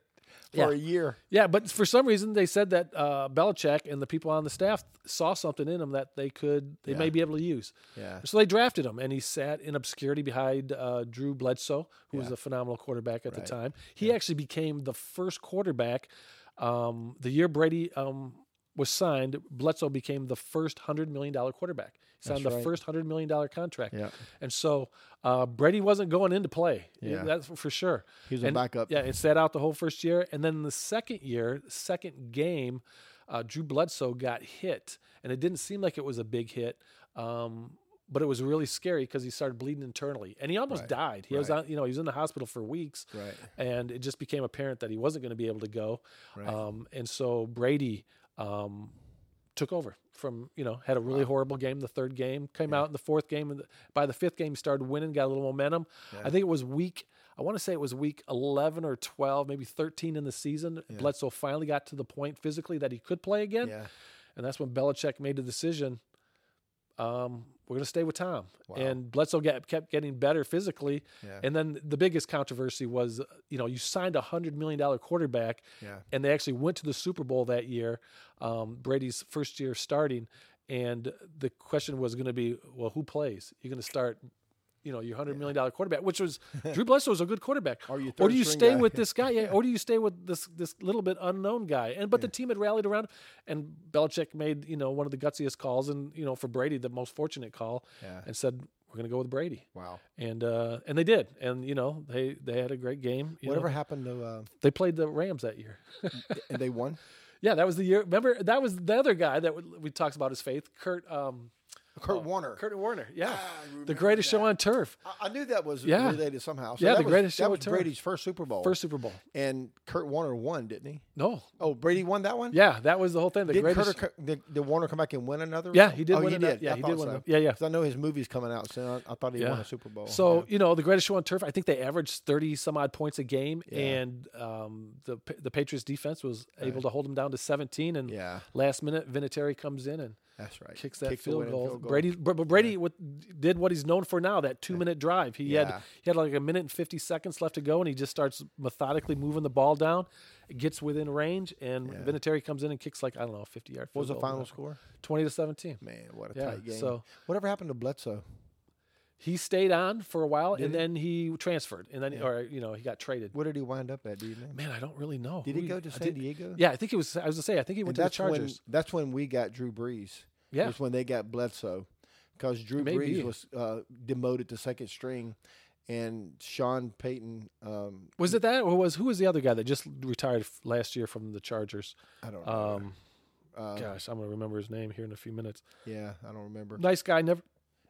for Yeah. a year. Yeah, but for some reason they said that uh, Belichick and the people on the staff saw something in him that they could they may be able to use. Yeah. So they drafted him, and he sat in obscurity behind uh, Drew Bledsoe, who was a phenomenal quarterback at Right. the time. He actually became the first quarterback um, the year Brady um, was signed, Bledsoe became the first hundred million dollar quarterback. He signed That's the right. first hundred million dollar contract. Yeah. And so uh, Brady wasn't going into play. Yeah. That's for sure. He was a backup. Yeah, it sat out the whole first year, and then the second year, second game, uh, Drew Bledsoe got hit, and it didn't seem like it was a big hit. Um, but it was really scary because he started bleeding internally, and he almost Right. died. He was on, you know, he was in the hospital for weeks, Right. and it just became apparent that he wasn't going to be able to go. Right. Um, and so Brady um, took over from, you know, had a really horrible game the third game, came out in the fourth game. And the, by the fifth game, started winning, got a little momentum. I think it was week, I want to say it was week 11 or 12, maybe 13 in the season. Bledsoe finally got to the point physically that he could play again. Yeah. And that's when Belichick made the decision. Um, we're going to stay with Tom. Wow. And Bledsoe get, kept getting better physically. Yeah. And then the biggest controversy was, you know, you signed a hundred million dollar quarterback, Yeah. and they actually went to the Super Bowl that year, um, Brady's first year starting. And the question was going to be, well, who plays? You're going to start, you know, your hundred million dollar quarterback, which was <laughs> Drew Bledsoe was a good quarterback. Or do you stay guy. with this guy? Yeah, <laughs> or do you stay with this this little bit unknown guy? And but the team had rallied around, and Belichick made you know one of the gutsiest calls, and you know for Brady the most fortunate call, Yeah. and said we're going to go with Brady, Wow. and uh, and they did, and you know they they had a great game. Whatever know, happened to uh, they played the Rams that year. and they won? <laughs> yeah, that was the year. Remember that was the other guy that we- we talked about his faith, Kurt. Um, Kurt Warner. Kurt Warner. Yeah, Ah, the greatest show on turf, I, I knew that was Yeah. related somehow. So Yeah, that the was, greatest that show was on turf. Brady's first Super Bowl. first Super Bowl. and Kurt Warner won, didn't he? No, Oh, Brady won that one. yeah, that was the whole thing. The Did greatest. Kurt, did, did Warner come back and win another? Yeah, he did Oh, win he another- did. yeah, I he did win so. a- yeah, yeah. I know his movie's coming out soon. I, I thought he won a Super Bowl. So Yeah. you know the greatest show on turf. I think they averaged thirty some odd points a game, Yeah. and um, the the Patriots defense was able to hold them down to seventeen. And yeah, last minute, Vinatieri comes in and that's right. kicks that Kicked the field goal. Brady, but Brady what, did what he's known for now. That two minute drive. He Yeah. had he had like a minute and fifty seconds left to go, and he just starts methodically moving the ball down. It gets within range, and Yeah. Vinatieri comes in and kicks like I don't know, fifty yard. What was the final score? Twenty to seventeen. Man, what a Yeah, tight game. so- whatever happened to Bledsoe? He stayed on for a while, Did and he? then he transferred, and then Yeah. or you know he got traded. What did he wind up at? Do you know? Man, I don't really know. Did Who he go to San Diego? Yeah, I think he was. I was gonna say. I think he And went to the that's when Chargers. that's when we got Drew Brees. Yeah. was when they got Bledsoe, because Drew Maybe. Brees was uh, demoted to second string, and Sean Payton. Um, Was it that, or was who was the other guy that just retired f- last year from the Chargers? I don't know. Um, uh, gosh, I'm gonna remember his name here in a few minutes. yeah, I don't remember. Nice guy. Never,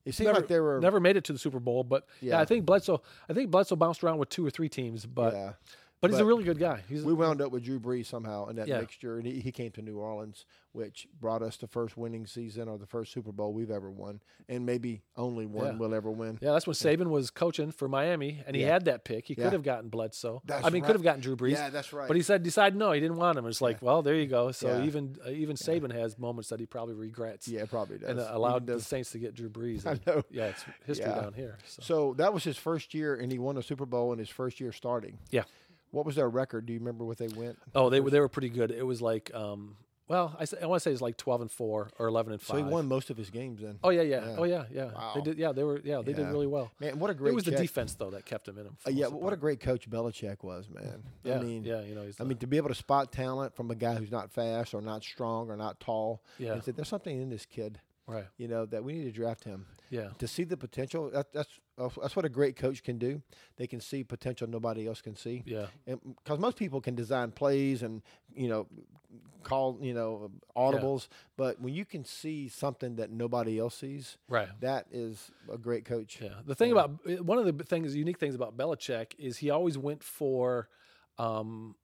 It seemed never, like they were never made it to the Super Bowl, but yeah. Yeah. I think Bledsoe. I think Bledsoe bounced around with two or three teams, but yeah. But he's a really good guy. He's We wound up with Drew Brees somehow in that Yeah. mixture, and he, he came to New Orleans, which brought us the first winning season or the first Super Bowl we've ever won, and maybe only one Yeah. we'll ever win. yeah. That's when Saban was coaching for Miami, and he Yeah. had that pick. He Yeah. could have gotten Bledsoe. That's I mean, right. could have gotten Drew Brees. Yeah, that's right. But he said decided no, he didn't want him. It's like, well, there you go. So Yeah. even uh, even Saban has moments that he probably regrets. yeah, probably does. and uh, allowed the Saints to get Drew Brees. <laughs> I know. Yeah, it's history Yeah. down here. So. So that was his first year, and he won a Super Bowl in his first year starting. Yeah. What was their record? Do you remember what they went? Oh, they were they were pretty good. It was like, um, well, I, I want to say it's like twelve and four or eleven and five. So he won most of his games then. Oh yeah, yeah, Yeah. Oh yeah, yeah. Wow. They did. Yeah, they were. Yeah, they did really well. Man, what a great it was the defense though that kept him in them. Uh, yeah, what a great coach Belichick was, man. Yeah, I mean, yeah, you know, he's. I the- mean, to be able to spot talent from a guy who's not fast or not strong or not tall, Yeah. and say there's something in this kid, right. you know, that we need to draft him. Yeah, To see the potential, that, that's uh, that's what a great coach can do. They can see potential nobody else can see. yeah, because most people can design plays and you know call you know audibles, but when you can see something that nobody else sees, right. that is a great coach. Yeah. The thing Yeah. about uh, one of the things, unique things about Belichick is he always went for um,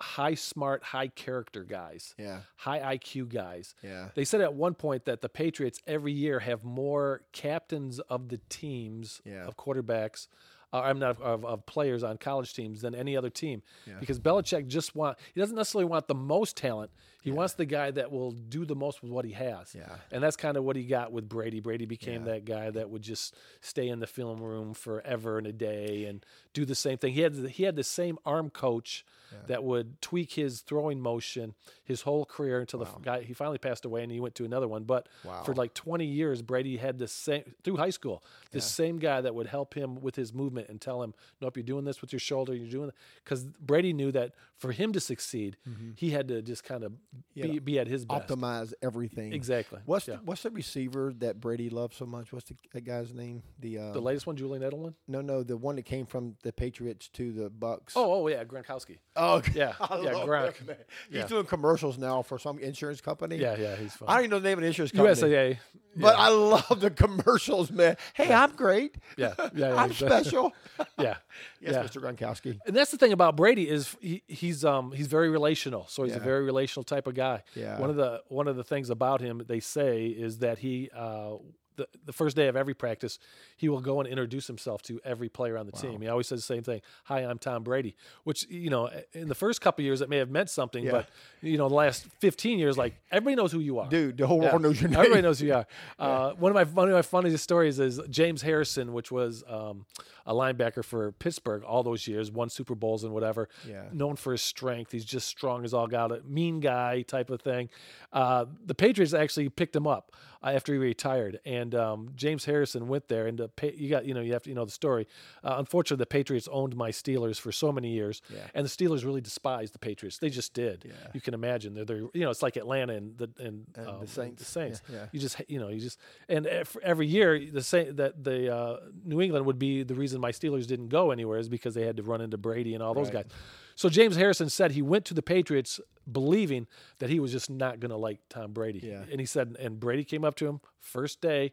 high smart, high character guys, Yeah, high IQ guys. yeah, They said at one point that the Patriots every year have more captains of the teams Yeah. of quarterbacks. Uh, I'm not of, of players on college teams than any other team Yeah. because Belichick just want he doesn't necessarily want the most talent. He wants the guy that will do the most with what he has. Yeah. And that's kind of what he got with Brady. Brady became Yeah. that guy that would just stay in the film room forever and a day and do the same thing. He had the, he had the same arm coach that would tweak his throwing motion his whole career until the guy he finally passed away and he went to another one. But Wow. for like 20 years, Brady had the same through high school, this same guy that would help him with his movement and tell him, "Nope, you're doing this with your shoulder. You're doing because Brady knew that for him to succeed, Mm-hmm. he had to just kind of be, be at his best. Optimize everything. Exactly. What's yeah. the, what's the receiver that Brady loves so much? What's the that guy's name? The uh, the latest one, Julian Edelman. No, no, the one that came from the Patriots to the Bucks. Oh, oh yeah, Gronkowski. Oh, yeah, <laughs> yeah, Gronk. Him, he's doing commercials now for some insurance company. Yeah, yeah, he's fun. I don't even know the name of the insurance company. USAA. But I love the commercials, man. Hey, yeah. I'm great. Yeah, yeah, <laughs> <laughs> yeah I'm special. yeah, yes, Mr. Gronkowski. And that's the thing about Brady is he, he's um he's very relational. So he's a very relational type of guy. Yeah. One of the one of the things about him they say is that he uh the, the first day of every practice, he will go and introduce himself to every player on the wow. team. He always says the same thing. Hi, I'm Tom Brady. Which you know, in the first couple years, it may have meant something, yeah. but you know, the last 15 years, like everybody knows who you are. Dude, the whole world knows your name. Everybody knows who you are. <laughs> yeah. uh, one of my one of my funniest stories is James Harrison, which was um, a linebacker for Pittsburgh all those years, won Super Bowls and whatever. Yeah. Known for his strength, he's just strong as all got a mean guy type of thing. Uh, the Patriots actually picked him up uh, after he retired, and um, James Harrison went there. And the, you got you know you have to you know the story. Uh, unfortunately, the Patriots owned my Steelers for so many years, yeah. and the Steelers really despised the Patriots. They just did. Yeah. You can imagine they're, they're you know it's like Atlanta and the and, and um, the Saints. The Saints. Yeah, You just you know you just and every year the same that the uh, New England would be the reason my Steelers didn't go anywhere is because they had to run into Brady and all those right. guys. So James Harrison said he went to the Patriots believing that he was just not going to like Tom Brady. Yeah. And he said, and Brady came up to him first day,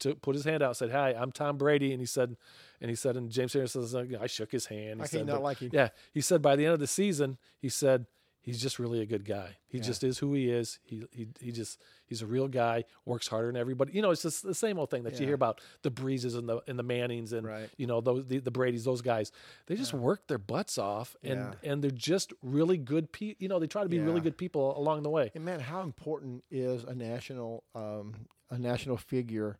to put his hand out, said, "Hi, I'm Tom Brady," and he said, and he said, and James Harrison said, I shook his hand. He I said, not like him. Yeah, he said by the end of the season, he said he's just really a good guy. He Yeah. just is who he is. He he he just he's a real guy. Works harder than everybody. You know, it's just the same old thing that you hear about the Breeses and the and the Mannings and Right. you know those the, the Brady's. Those guys, they just work their butts off and Yeah. and they're just really good people. You know, they try to be really good people along the way. And man, how important is a national um, a national figure?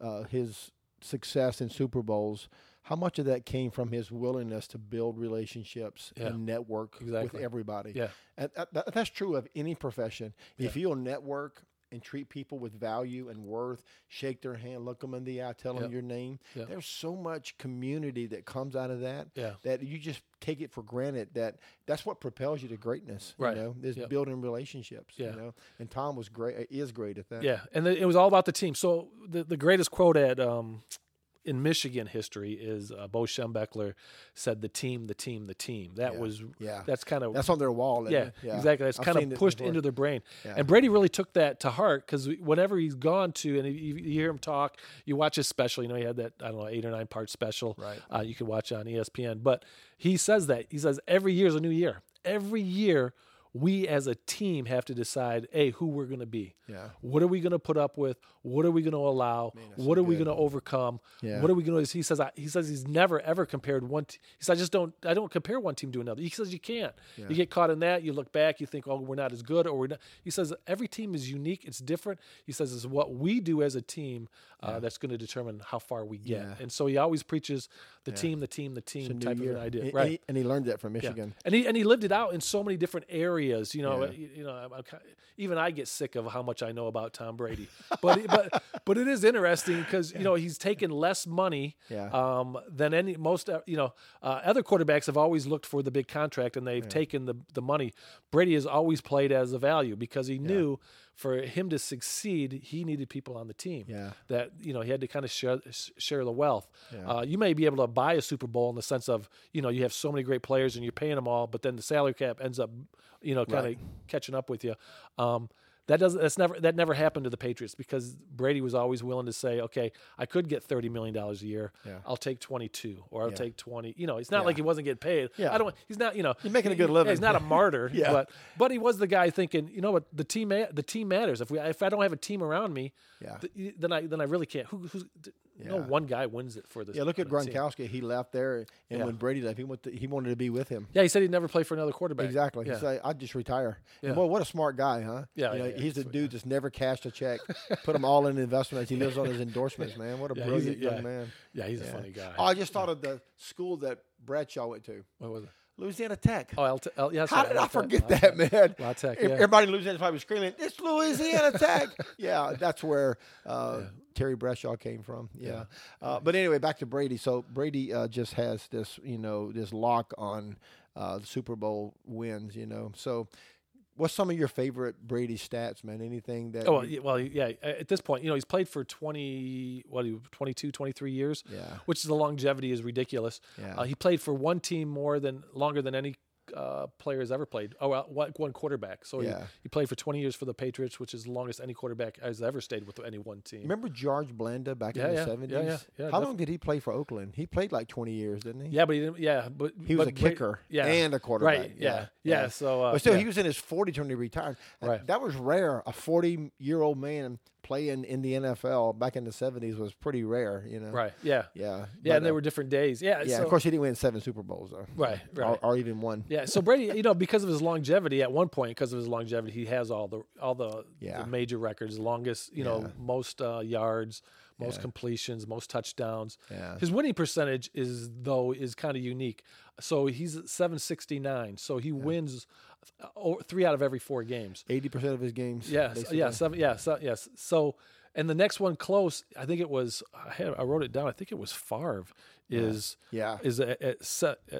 Uh, his success in Super Bowls. How much of that came from his willingness to build relationships Yeah. and network Exactly. with everybody? Yeah. And that, that- that's true of any profession. If you'll network and treat people with value and worth, shake their hand, look them in the eye, tell them your name. Yep. There's so much community that comes out of that Yeah. that you just take it for granted that that's what propels you to greatness. Right. You know, is Yep. building relationships. Yeah. You know, and Tom was great. Is great at that. Yeah, and it was all about the team. So the the greatest quote at um, in Michigan history is uh, Bo Schembechler said, "The team, the team, the team." That Yeah. was Yeah. That's kind of That's on their wall. yeah, yeah, exactly. That's I've kind of pushed into their brain. Yeah. And Brady really took that to heart because whenever he's gone to, and you, you hear him talk, you watch his special. You know, he had that I don't know eight or nine part special. Right. Uh, you can watch on ESPN. But he says that he says every year is a new year. Every year. We as a team have to decide, hey, who we're going to be. Yeah. What are we going to put up with? What are we going to allow? that's what are we going to overcome? Yeah. What are we going to? He says. I, he says he's never ever compared one. T- he says I just don't. I don't compare one team to another. He says you can't. Yeah. You get caught in that. You look back. You think, oh, we're not as good, or we're not. He says every team is unique. It's different. He says it's what we do as a team uh, that's going to determine how far we get. Yeah. And so he always preaches the team, the team, the team type year. of an idea. And, right. and he, and he learned that from Yeah. Michigan. And he and he lived it out in so many different areas. Is you know, Yeah. you, you know, I'm, I'm, even I get sick of how much I know about Tom Brady. But but <laughs> but it is interesting because you know he's taken less money Yeah. um, than any most. uh, You know, uh, other quarterbacks have always looked for the big contract and they've taken the the money. Brady has always played as a value because he knew for him to succeed, he needed people on the team. Yeah. That you know he had to kind of share share the wealth. Yeah. Uh, you may be able to buy a Super Bowl in the sense of you know you have so many great players and you're paying them all, but then the salary cap ends up you know kind Right. of catching up with you. Um, that doesn't. That's never. That never happened to the Patriots because Brady was always willing to say, "Okay, I could get thirty million dollars a year. Yeah. I'll take twenty-two, or I'll Yeah. take twenty. You know, it's not Yeah. like he wasn't getting paid. Yeah. I don't. He's not. You know, He's making a good living. He's not a martyr. <laughs> Yeah. But but he was the guy thinking, you know what, the team the team matters. If we if I don't have a team around me, Yeah. th- then I then I really can't. Who who's no one guy wins it for this. Yeah, look at the team. Gronkowski. He left there, and Yeah. when Brady left, he went. To, he wanted to be with him. Yeah, he said he'd never play for another quarterback. Exactly. Yeah. He said, "I'd just retire." Yeah. Boy, what a smart guy, huh? Yeah, You know, yeah, yeah. he's the Sweet dude that's never cashed a check, put them all in investments. He lives on his endorsements, man. What a <laughs> Yeah, he's a- brilliant young yeah. man. Yeah, he's a funny guy. Oh, I just thought of the school that Bradshaw went to, what was it? Louisiana Tech. Oh, L- L- yeah, How did I forget that, man? La Tech, yeah. Everybody in Louisiana's probably screaming, "It's Louisiana Tech!" <laughs> yeah, that's where uh, Terry Bradshaw came from. Yeah, Uh, but anyway, back to Brady. So Brady uh, just has this, you know, this lock on uh, the Super Bowl wins. You know, so what's some of your favorite Brady stats, man? Anything that? Oh well, well, yeah. At this point, you know, he's played for twenty, what, 22, 23 years. Yeah. Which is the longevity is ridiculous. Yeah. Uh, he played for one team more than longer than any uh, player has ever played. Oh, well, one quarterback. So Yeah. he, he played for 20 years for the Patriots, which is the longest any quarterback has ever stayed with any one team. Remember George Blanda back Yeah, in the seventies? yeah, yeah, yeah, How def- long did he play for Oakland? He played like twenty years, didn't he? Yeah, but he didn't. Yeah, but He was but a kicker Yeah, and a quarterback. Right. Yeah. Yeah. So, uh, but still, yeah. he was in his 40s when he retired. Right. That was rare. A 40 year old man playing in the NFL back in the 70s was pretty rare, you know? right. Yeah. Yeah. Yeah, But, and there uh, were different days. Yeah. Yeah, so, of course, he didn't win seven Super Bowls, though. Right. Right. Or, or even one. Yeah, so Brady, you know, because of his longevity, at one point, because of his longevity, he has all the all the, Yeah. the major records, longest, you know, Yeah. most uh, yards, most Yeah. completions, most touchdowns. Yeah. His winning percentage is though is kind of unique. So he's at 769. So he wins uh, three out of every four games. 80% of his games. Yes, basically. yeah, seven, yeah, so, yes. So, and the next one close, I think it was. I, had, I wrote it down. I think it was Favre. Is Yeah. is at, at,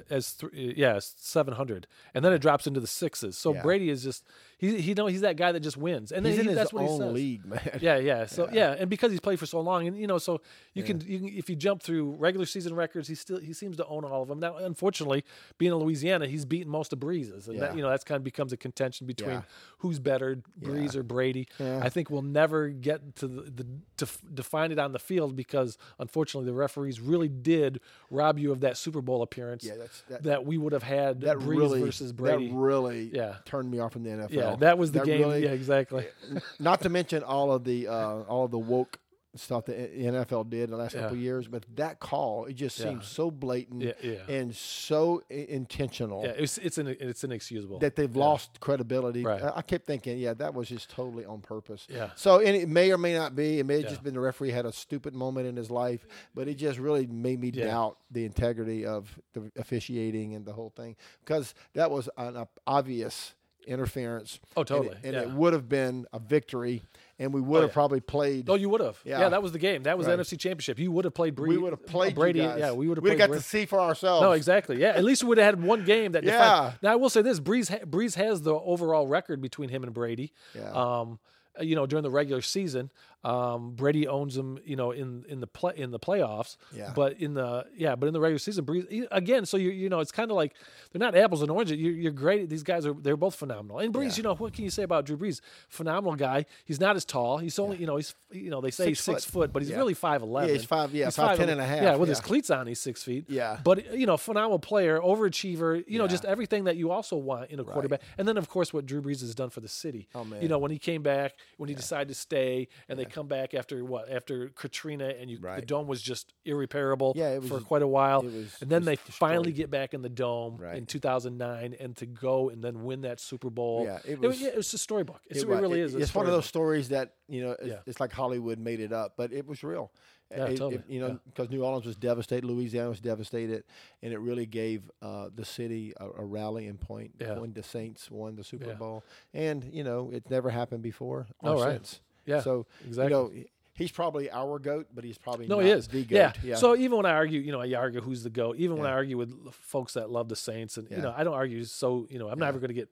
as th- yeah seven hundred, and then it drops into the sixes. So Yeah. Brady is just he he know he's that guy that just wins, and then He's he, in his that's what he own says. league, man. <laughs> Yeah, yeah. So yeah. and because he's played for so long, and you know, so you can you can if you jump through regular season records, he still he seems to own all of them. Now, unfortunately, being in Louisiana, he's beaten most of Breezes, and that you know that's kind of becomes a contention between Yeah. who's better, Brees or Brady. Yeah. I think we'll never get to the, the to define it on the field because unfortunately the referees really did rob you of that Super Bowl appearance Yeah, that's that, that we would have had that Brees really versus Brady. That really Yeah. turned me off from the NFL. yeah, that was the That game. really- yeah, exactly. <laughs> Not to mention all of the uh, all of the woke stuff that the NFL did in the last Yeah. couple of years, but that call it just Yeah. seems so blatant Yeah, and so i- intentional Yeah, it's it's an, it's inexcusable. that they've lost credibility. Right. I, I kept thinking, yeah, that was just totally on purpose. Yeah. So and it may or may not be. It may have just been the referee had a stupid moment in his life, but it just really made me doubt the integrity of the officiating and the whole thing because that was an ob- obvious interference. Oh, and it- totally. And, yeah. it would have been a victory, and we would have yeah. probably played. Oh, you would have. Yeah. Yeah. that was the game. That was Right. the NFC Championship. You would have played Brady. we would have played Brady. Yeah, we would have We'd got Brady. to see for ourselves. No, exactly. Yeah, at least we would have had one game that. Yeah. Defined. Now I will say this: Brees ha- Brees has the overall record between him and Brady. Yeah. Um, you know, during the regular season, um, Brady owns them, You know, in in the play in the playoffs. Yeah. But in the yeah, but in the regular season, Brees again. So you you know, it's kind of like they're not apples and oranges. You're, you're great. These guys are they're both phenomenal. And Brees, Yeah. you know, what can you say about Drew Brees? Phenomenal guy. He's not as tall. He's only you know he's you know they say Six he's six foot. foot, but he's Yeah. really five eleven. Yeah, he's five- yeah, 5'10 and a half, Yeah, with his cleats on, he's six feet. Yeah. But you know, phenomenal player, overachiever. You know, just everything that you also want in a quarterback. And then, of course, what Drew Brees has done for the city. Oh, man. You know, when he came back, when he decided to stay, and they come back after what? After Katrina, and you, the dome was just irreparable. Yeah, it for quite a while. was and then they finally get back in the dome Right. in 2009, and to go and then win that Super Bowl. Yeah, it it, was- yeah, it was a storybook. It's, it, wa- really it- is. It's one of those stories that you know. It's, Yeah. it's like Hollywood made it up, but it was real. Yeah, It- totally. it- you know, because New Orleans was devastated, Louisiana was devastated, and it really gave uh, the city a, a rallying point when the Saints won the Super. Bowl. And you know, it's never happened before or Oh, right. since. Yeah, So exactly. you know, he's probably our goat, but he's probably No, not he is. the goat. Yeah. yeah. So even when I argue, you know, I argue who's the goat. Even when I argue with folks that love the Saints, and Yeah. you know, I don't argue. So you know, I'm never going to get.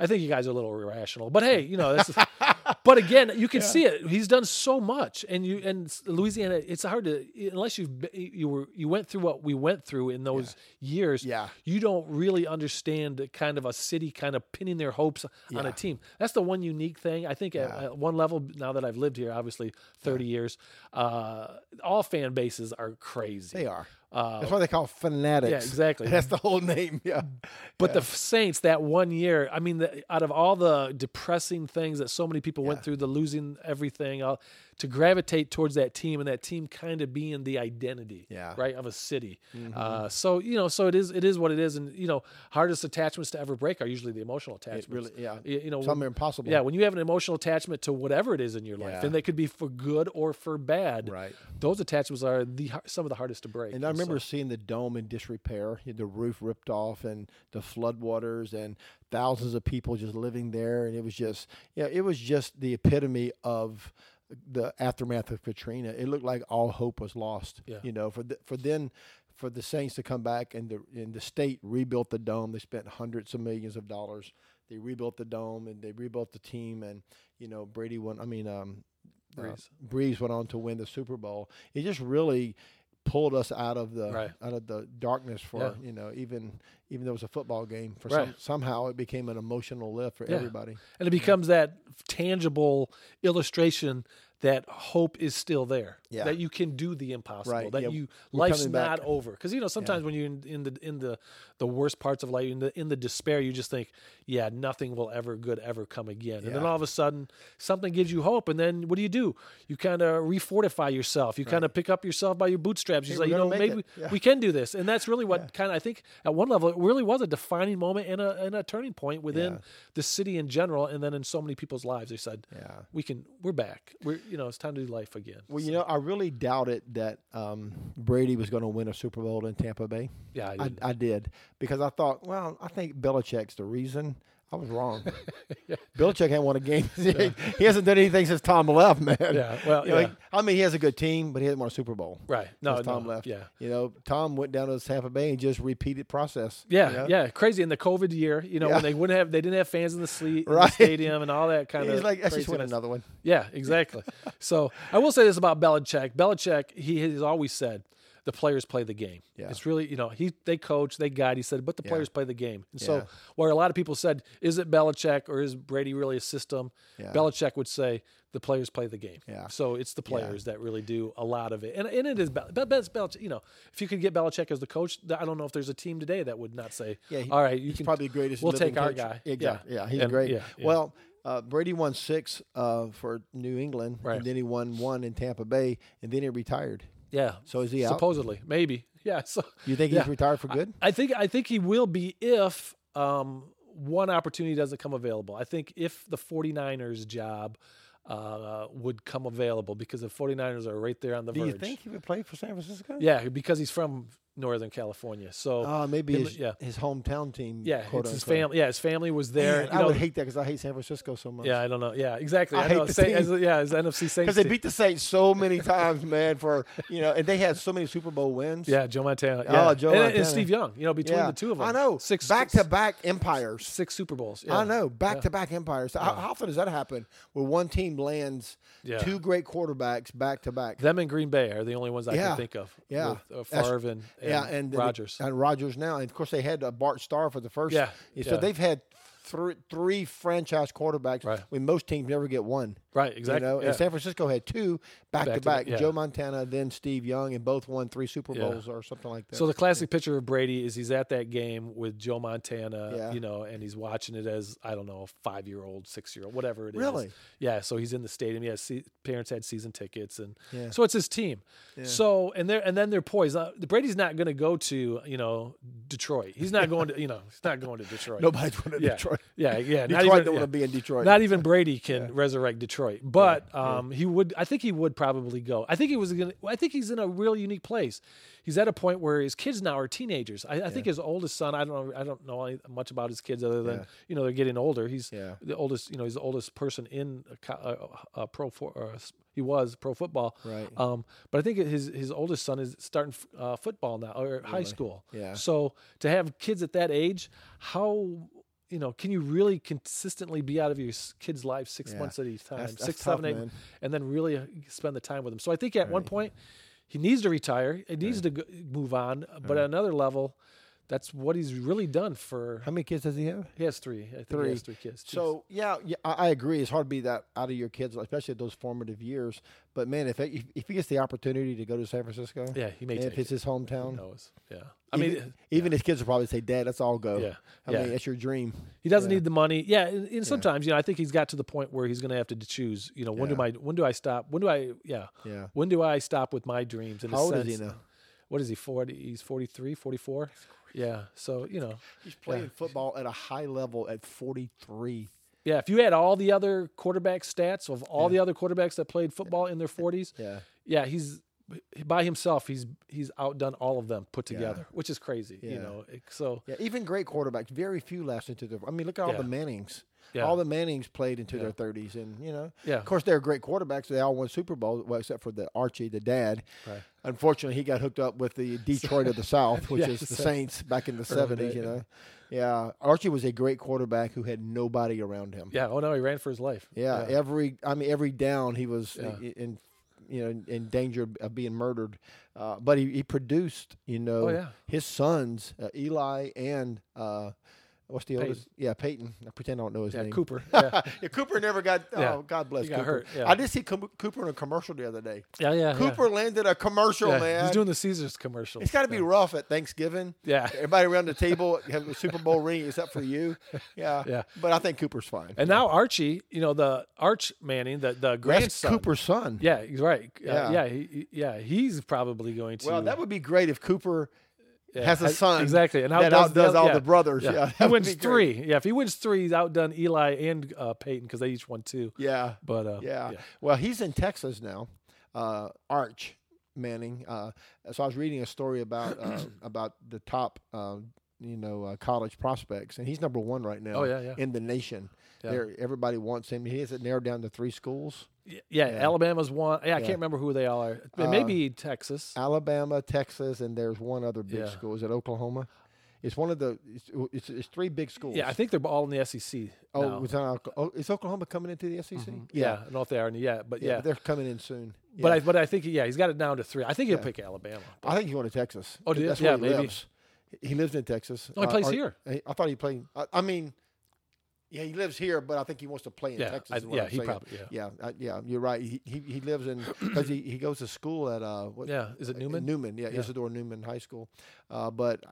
I think you guys are a little irrational, but hey, you know, this is, <laughs> but again, you can see it. He's done so much, and you and Louisiana. It's hard to unless you've you were you went through what we went through in those years. Yeah. you don't really understand kind of a city kind of pinning their hopes on a team. That's the one unique thing. I think at, Yeah. at one level now that I've lived here, obviously thirty years, uh, all fan bases are crazy. they are. Uh, That's why they call it fanatics. yeah, exactly. <laughs> That's the whole name. Yeah. But the Saints that one year, I mean, the, out of all the depressing things that so many people went through, the losing everything, uh, to gravitate towards that team and that team kind of being the identity, Yeah. right, of a city. Mm-hmm. Uh, so you know, so it is, it is what it is, and you know, hardest attachments to ever break are usually the emotional attachments. really, yeah. You, you know, Some are impossible. yeah, when you have an emotional attachment to whatever it is in your life, Yeah. and they could be for good or for bad, Right. those attachments are the some of the hardest to break. And I so- remember seeing the dome in disrepair, the roof ripped off, and the floodwaters, and thousands of people just living there, and it was just, yeah, it was just the epitome of the aftermath of Katrina. It looked like all hope was lost. Yeah. You know, for the, for then. For the Saints to come back and the and the state rebuilt the dome, they spent hundreds of millions of dollars they rebuilt the dome and they rebuilt the team, and you know Brady won. I mean, um, Brees. Uh, Brees went on to win the Super Bowl. It just really pulled us out of the right. out of the darkness for yeah. you know even even though it was a football game for right. some, somehow it became an emotional lift for yeah. everybody and it becomes that tangible illustration that hope is still there. Yeah. That you can do the impossible. Right. That yeah. you We're life's not over. Because you know sometimes yeah. when you're in, in, the in the the worst parts of life, in the in the despair, you just think, yeah, nothing will ever good ever come again. And then all of a sudden, something gives you hope, and then what do you do? You kind of refortify yourself. You right. kind of pick up yourself by your bootstraps. You hey, say, you know, maybe we can do this. And that's really what kind of I think at one level it really was a defining moment and a and a turning point within the city in general, and then in so many people's lives. They said, yeah, we can, we're back. We're you know, it's time to do life again. Well, so. you know, I really doubted that um, Brady was going to win a Super Bowl in Tampa Bay. Yeah, I did. I, I did because I thought, well, I think Belichick's the reason. I was wrong. <laughs> yeah. Belichick hasn't won a game. <laughs> Yeah. he hasn't done anything since Tom left, man. Yeah, well, you know, yeah. I mean, he has a good team, but he hasn't won a Super Bowl. Right. No, Tom no. left. Yeah. You know, Tom went down to Tampa Bay and just repeated process. Yeah, you know? yeah, crazy. In the COVID year, you know, when they wouldn't have, they didn't have fans in the, sleep, right. the stadium and all that kind He's of. He's like, let's just win another one. Yeah, exactly. <laughs> so I will say this about Belichick. Belichick, he has always said the players play the game. Yeah. It's really, you know, he they coach, they guide. He said, but the yeah. players play the game. And yeah. so, where a lot of people said, is it Belichick or is Brady really a system? Yeah. Belichick would say the players play the game. Yeah. So it's the players that really do a lot of it, and and it is Bel- Belichick. You know, if you could get Belichick as the coach, I don't know if there's a team today that would not say, yeah, he, all right, you he's can probably the greatest. We'll take our coach. guy. Exactly. Yeah, he's and, great. Well. Uh, Brady won six uh, for New England, right. and then he won one in Tampa Bay, and then he retired. Yeah. So is he out? Supposedly, maybe. <laughs> Yeah. So you think yeah. he's retired for good? I, I, think I think he will be if um, one opportunity doesn't come available. I think if the 49ers job uh, would come available because the 49ers are right there on the Do verge. Do you think he would play for San Francisco? Yeah, because he's from Northern California. So uh, maybe him, his, yeah. his hometown team. Yeah, his family. Yeah, his family was there. Man, I know, would hate that because I hate San Francisco so much. Yeah, I don't know. Yeah, exactly. I, I hate know. the Saint, as, yeah, as NFC Saints because they beat the Saints so many times, man. For you know, and they had so many Super Bowl wins. Yeah, Joe Montana. Yeah. Oh, Joe and, Montana. and Steve Young. You know, between yeah. the two of them, I know six back to back empires, six Super Bowls. I know back to back empires. How, how, often does that happen? Where one team lands two great quarterbacks back to back. Them and Green Bay are the only ones I can think of. Yeah, with, uh, Favre and, yeah, and Rodgers and Rodgers now. And of course, they had uh, Bart Starr for the first. Yeah. So yeah. they've had three, three franchise quarterbacks right. when most teams never get one. Right, exactly. You know? yeah. And San Francisco had two back, back to back. Yeah. Joe Montana, then Steve Young, and both won three Super Bowls yeah. or something like that. So the classic picture of Brady is he's at that game with Joe Montana, you know, and he's watching it as I don't know, five year old, six year old, whatever it is. Really? Yeah. So he's in the stadium. Yeah. See, parents had season tickets, and so it's his team. So and they're and then they're poised. Uh, Brady's not going to go to you know Detroit. He's not going to you know he's not going to Detroit. <laughs> Nobody's going to Detroit. Yeah. Yeah. <laughs> Detroit not even, don't want to be in Detroit. Not even Brady can <laughs> resurrect Detroit, but um, he would. I think he would probably go. I think he was gonna. I think he's in a real unique place. He's at a point where his kids now are teenagers. I, I yeah. think his oldest son. I don't know. I don't know much about his kids other than yeah. you know they're getting older. He's yeah. the oldest. You know, he's the oldest person in a, a, a pro for. Uh, he was pro football. Right. Um, but I think his his oldest son is starting uh, football now or really? high school. Yeah. So to have kids at that age, how you know, can you really consistently be out of your kid's life six yeah. months at a time, that's, that's six, tough, seven, eight, man. and then really uh, spend the time with them? So I think at right. one point he needs to retire. He needs right. to move on. But right. at another level, that's what he's really done for. How many kids does he have? He has three. I think three. He has three kids. So yeah, yeah, I agree. It's hard to be that out of your kids, especially at those formative years. But man, if if, if he gets the opportunity to go to San Francisco, yeah, he may. If it's it. his hometown, Who knows? Yeah. I mean, even, even his kids will probably say, "Dad, let's all go." Yeah, I yeah. mean, it's your dream. He doesn't yeah. need the money. Yeah, and, and sometimes you know, I think he's got to the point where he's going to have to choose. You know, when do I when do I stop? When do I yeah yeah when do I stop with my dreams? In How old sense, is he now? What is he? Forty? He's 43, 44? Yeah. So you know, he's playing football at a high level at forty three. Yeah, if you had all the other quarterback stats of all the other quarterbacks that played football in their 40s, yeah, yeah, he's by himself, he's he's outdone all of them put together, yeah. which is crazy. Yeah. You know, so yeah, even great quarterbacks, very few last into the. I mean, look at all the Mannings. Yeah. All the Mannings played into their 30s, and you know, yeah. Of course, they're great quarterbacks. They all won Super Bowl, well, except for the Archie, the dad. Right. Unfortunately, he got hooked up with the <laughs> Detroit of the South, which is the Saints back in the <laughs> 70s. You know, yeah, Archie was a great quarterback who had nobody around him. Yeah. Oh no, he ran for his life. Yeah. yeah. Every, I mean, every down he was in you know, in danger of being murdered. Uh, but he, he produced, you know, oh, yeah. his sons, uh, Eli and uh, What's the Peyton. oldest? Yeah, Peyton. I pretend I don't know his yeah, name. Cooper. <laughs> Yeah. yeah, Cooper never got. Yeah. Oh, God bless. He Cooper. hurt. Yeah. I did see Cooper in a commercial the other day. Yeah, yeah. Cooper landed a commercial, man. He's doing the Caesars commercial. It's got to be rough at Thanksgiving. Yeah. Everybody around the table <laughs> have a Super Bowl ring except for you. Yeah. <laughs> Yeah. But I think Cooper's fine. And now Archie, you know the Arch Manning, the the grandson. That's Cooper's son. Yeah, he's right. Yeah, uh, yeah, he, yeah. He's probably going to. Well, that would be great if Cooper yeah, has a son exactly, and how that outdoes all yeah, the brothers. Yeah, yeah he wins three. Yeah, if he wins three, he's outdone Eli and uh, Peyton because they each won two. Yeah, but uh, yeah. well, he's in Texas now. Uh, Arch Manning. Uh, so I was reading a story about uh, <coughs> about the top, uh, you know, college prospects, and he's number one right now. Oh, yeah, yeah. in the nation. Yeah. Everybody wants him. He has it narrowed down to three schools. Yeah, yeah, Alabama's one. Yeah, I can't remember who they all are. Maybe uh, Texas. Alabama, Texas, and there's one other big yeah. school. Is it Oklahoma? It's one of the. It's, it's, it's, three big schools. Yeah, I think they're all in the SEC. Oh, not, oh, is Oklahoma coming into the SEC? Mm-hmm. Yeah. yeah. I don't know if they are yet, but yeah, but they're coming in soon. But I, but I think yeah, he's got it down to three. I think he'll pick Alabama. I think he's going to Texas. Oh, that's yeah, where he maybe. lives. He lives in Texas. Oh, he plays uh, here. I thought he played. I, I mean. Yeah, he lives here, but I think he wants to play in yeah, Texas. I, yeah, he saying. probably. Yeah, yeah, uh, yeah. You're right. He he, he lives in <clears throat> because he, he goes to school at uh what, yeah is it uh, Newman Newman yeah, yeah. Isidore Newman High School, uh, but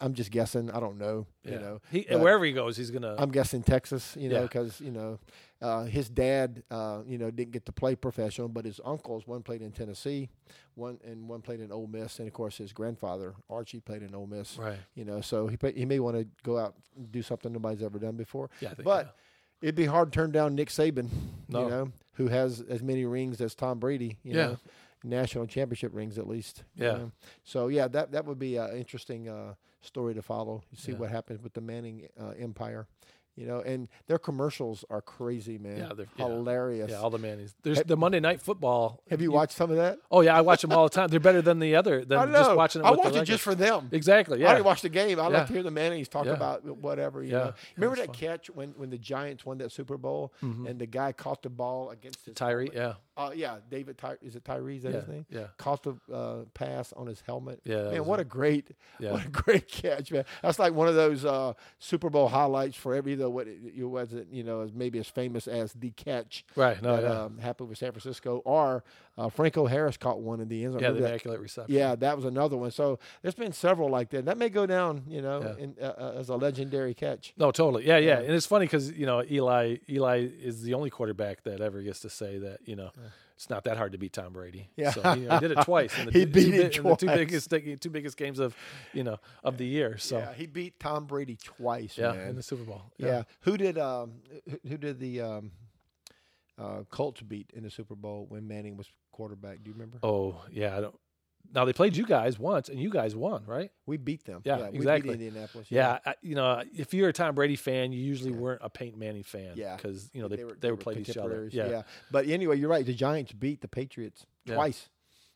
I'm just guessing. I don't know. Yeah. You know, he, wherever he goes, he's gonna. I'm guessing Texas. You know, because you know, uh, his dad, uh, you know, didn't get to play professional, but his uncles, one played in Tennessee, one and one played in Ole Miss, and of course his grandfather Archie played in Ole Miss. Right. You know, so he he may want to go out and do something nobody's ever done before. Yeah. Think, but it'd be hard to turn down Nick Saban. No. You know, who has as many rings as Tom Brady. You yeah. Know, national championship rings at least. Yeah. You know? So yeah, that that would be an interesting uh, story to follow. You See yeah. what happens with the Manning uh, empire. You know, and their commercials are crazy, man. Yeah, they're hilarious. Yeah, all the Manny's. There's have, the Monday Night Football. Have you, you, watched some of that? Oh yeah, I watch them all the time. They're better than the other <laughs> than I know. just watching. It I watch it just for them. Exactly. Yeah. I didn't watch the game. I yeah. like to hear the Mannings talk yeah. about whatever. You yeah. know. Remember that fun. catch when when the Giants won that Super Bowl mm-hmm. and the guy caught the ball against his Tyree? Helmet? Yeah. Uh, yeah, David. Ty- is it Tyree? Is that yeah. his name? Yeah. Caught the uh, pass on his helmet. Yeah. Man, what a, a great, yeah. what a <laughs> great catch, man. That's like one of those uh, Super Bowl highlights for every though what it, it wasn't you know as maybe as famous as the catch. Right. No. That, yeah. um, happened with San Francisco, or uh, Franco Harris caught one in the end zone. Yeah, the immaculate reception. Yeah, that was another one. So there's been several like that. That may go down, you know, yeah. in, uh, uh as a legendary catch. No, totally. Yeah, yeah. And it's funny because you know Eli Eli is the only quarterback that ever gets to say that you know. It's not that hard to beat Tom Brady. Yeah, so, you know, he did it twice. In <laughs> the he two, beat it twice. the two biggest two biggest games of you know of the year. So yeah, he beat Tom Brady twice. Yeah, man. in the Super Bowl. Yeah. yeah. Who did um who did the um uh, Colts beat in the Super Bowl when Manning was quarterback? Do you remember? Oh yeah, I don't. Now they played you guys once, and you guys won, right? We beat them. Yeah, yeah exactly. Indianapolis. Yeah, yeah I, you know, if you're a Tom Brady fan, you usually yeah. weren't a Peyton Manning fan. Yeah, because you know they they, were, they, were playing each other. Yeah. yeah, but anyway, you're right. The Giants beat the Patriots twice.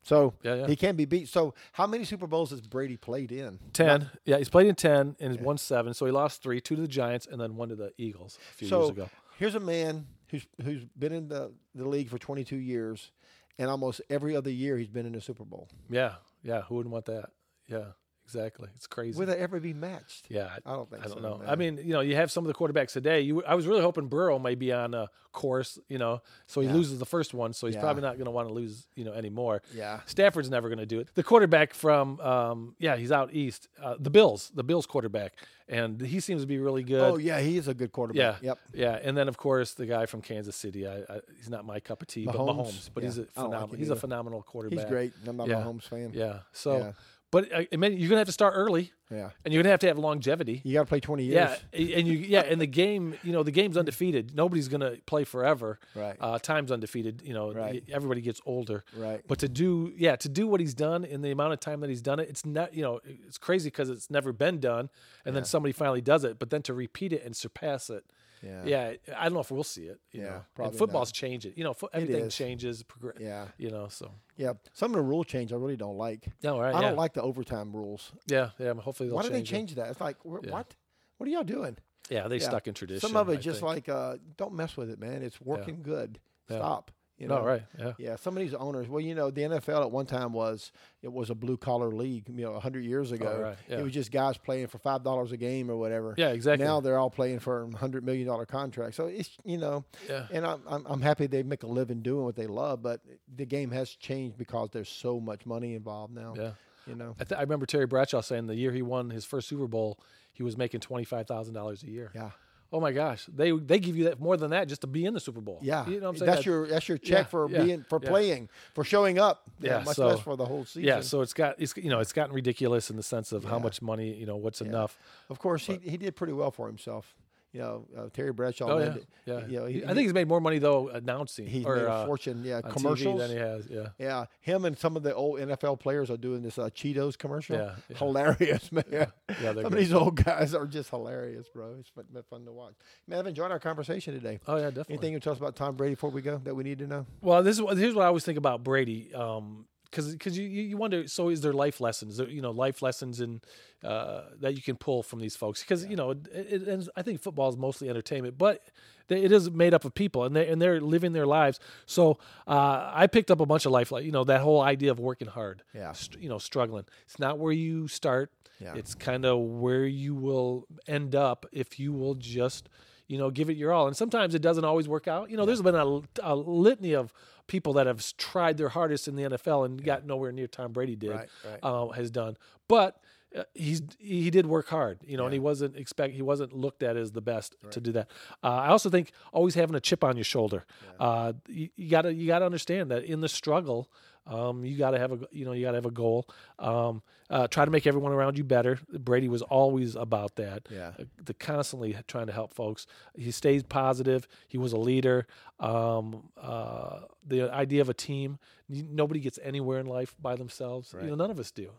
So he can be beat. So how many Super Bowls has Brady played in? Ten. Not, yeah, he's played in ten and he's won seven. So he lost three, two to the Giants, and then one to the Eagles a few so years ago. Here's a man who's who's been in the, the league for 22 years, and almost every other year he's been in a Super Bowl. Yeah, yeah. Who wouldn't want that? Yeah. Exactly. It's crazy. Will they ever be matched? Yeah, I, don't think. I don't so, know. Man. I mean, you know, you have some of the quarterbacks today. You, I was really hoping Burrow may be on a course, you know, so he yeah. loses the first one, so he's yeah. probably not going to want to lose, you know, anymore. Yeah. Stafford's never going to do it. The quarterback from, um, yeah, he's out east. Uh, the Bills, the Bills quarterback, and he seems to be really good. Oh yeah, he is a good quarterback. Yeah. Yep. Yeah, and then of course the guy from Kansas City. I, I he's not my cup of tea, Mahomes. but Mahomes. But yeah. he's a phenomenal. Like he's either. a phenomenal quarterback. He's great. I'm not a Mahomes fan. Yeah. So. But uh, I mean, you're gonna have to start early. Yeah. And you're gonna have to have longevity. You got to play 20 years. Yeah, and you yeah, and the game, you know, the game's undefeated. Nobody's gonna play forever. Right. Uh, time's undefeated. You know, Right. everybody gets older. Right. But to do yeah, to do what he's done in the amount of time that he's done it, it's not you know, it's crazy because it's never been done, and then somebody finally does it. But then to repeat it and surpass it. Yeah. Yeah, I don't know if we'll see it. You Yeah, know, probably and football's changing. You know, fo- everything changes. Progr- Yeah. You know, so Yeah. Some of the rule change I really don't like. no, right? I yeah. don't like the overtime rules. Yeah, yeah. Hopefully they'll Why did they change it. that? It's like, Yeah. what? What are y'all doing? Yeah, they Yeah. stuck in tradition. Some of I it just think. like, uh, don't mess with it, man. It's working good. Stop. You oh, know? no, right? Yeah. Yeah, some of these owners. Well, you know, the NFL at one time was it was a blue collar league. You know, hundred years oh, ago, Oh, right, yeah. it was just guys playing for five dollars a game or whatever. Yeah, exactly. Now they're all playing for hundred million dollar contracts. So it's you know, Yeah. and I'm, I'm I'm happy they make a living doing what they love. But the game has changed because there's so much money involved now. Yeah. You know. I, th- I remember Terry Bradshaw saying the year he won his first Super Bowl, he was making twenty five thousand dollars a year. Yeah. Oh my gosh, they they give you that more than that just to be in the Super Bowl. Yeah, you know what I'm saying. that's That- your that's your check Yeah, for yeah, being for yeah. playing for showing up. Yeah, much so- less for the whole season. yeah. So it's got it's you know it's gotten ridiculous in the sense of how much money you know what's enough. of course he he did pretty well for himself. You know, uh, Terry Bradshaw. Oh yeah, landed- yeah. You know, he, I think he's made more money though announcing he's or made a uh, fortune. Yeah, commercials. than he has. Yeah. Yeah, him and some of the old NFL players are doing this uh, Cheetos commercial. Yeah, yeah. hilarious, man. Yeah, they're some of these old guys are just hilarious, bro. It's fun, been fun to watch. Man, I've enjoyed our conversation today. Oh yeah, definitely. Anything you tell us about Tom Brady before we go that we need to know? Well, this is here's what I always think about Brady. Um, because because you, you wonder so is there life lessons? There- you know life lessons in uh, that you can pull from these folks? Because you know it, it, and I think football is mostly entertainment but it is made up of people and they and they're living their lives. So uh, I picked up a bunch of life like you know that whole idea of working hard Yeah. Str- you know struggling. It's not where you start. Yeah. it's kind of where you will end up if you will just you know give it your all. And sometimes it doesn't always work out. You know there's been a, a litany of people that have tried their hardest in the NFL and got nowhere near Tom Brady did Right, right. Uh, has done. But uh, he's he did work hard you know and he wasn't expect he wasn't looked at as the best to do that. Uh, I also think always having a chip on your shoulder. Uh, you, you gotta you gotta understand that in the struggle um, you got to have a you know you got to have a goal. Um, uh, try to make everyone around you better. Brady was always about that. Yeah. Uh, the constantly trying to help folks. He stayed positive. He was a leader. Um, uh, the idea of a team. Nobody gets anywhere in life by themselves. You know, none of us do.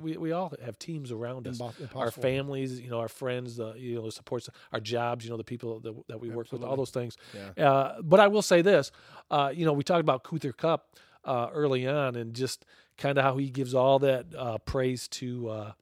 We, we all have teams around us. Impo- Our families, you know, our friends, uh, you know, the supports, our jobs, you know, the people that, that we work with, all those things. Yeah. Uh, but I will say this, uh, you know, we talked about Cooper Kupp uh, early on, and just kind of how he gives all that uh, praise to uh,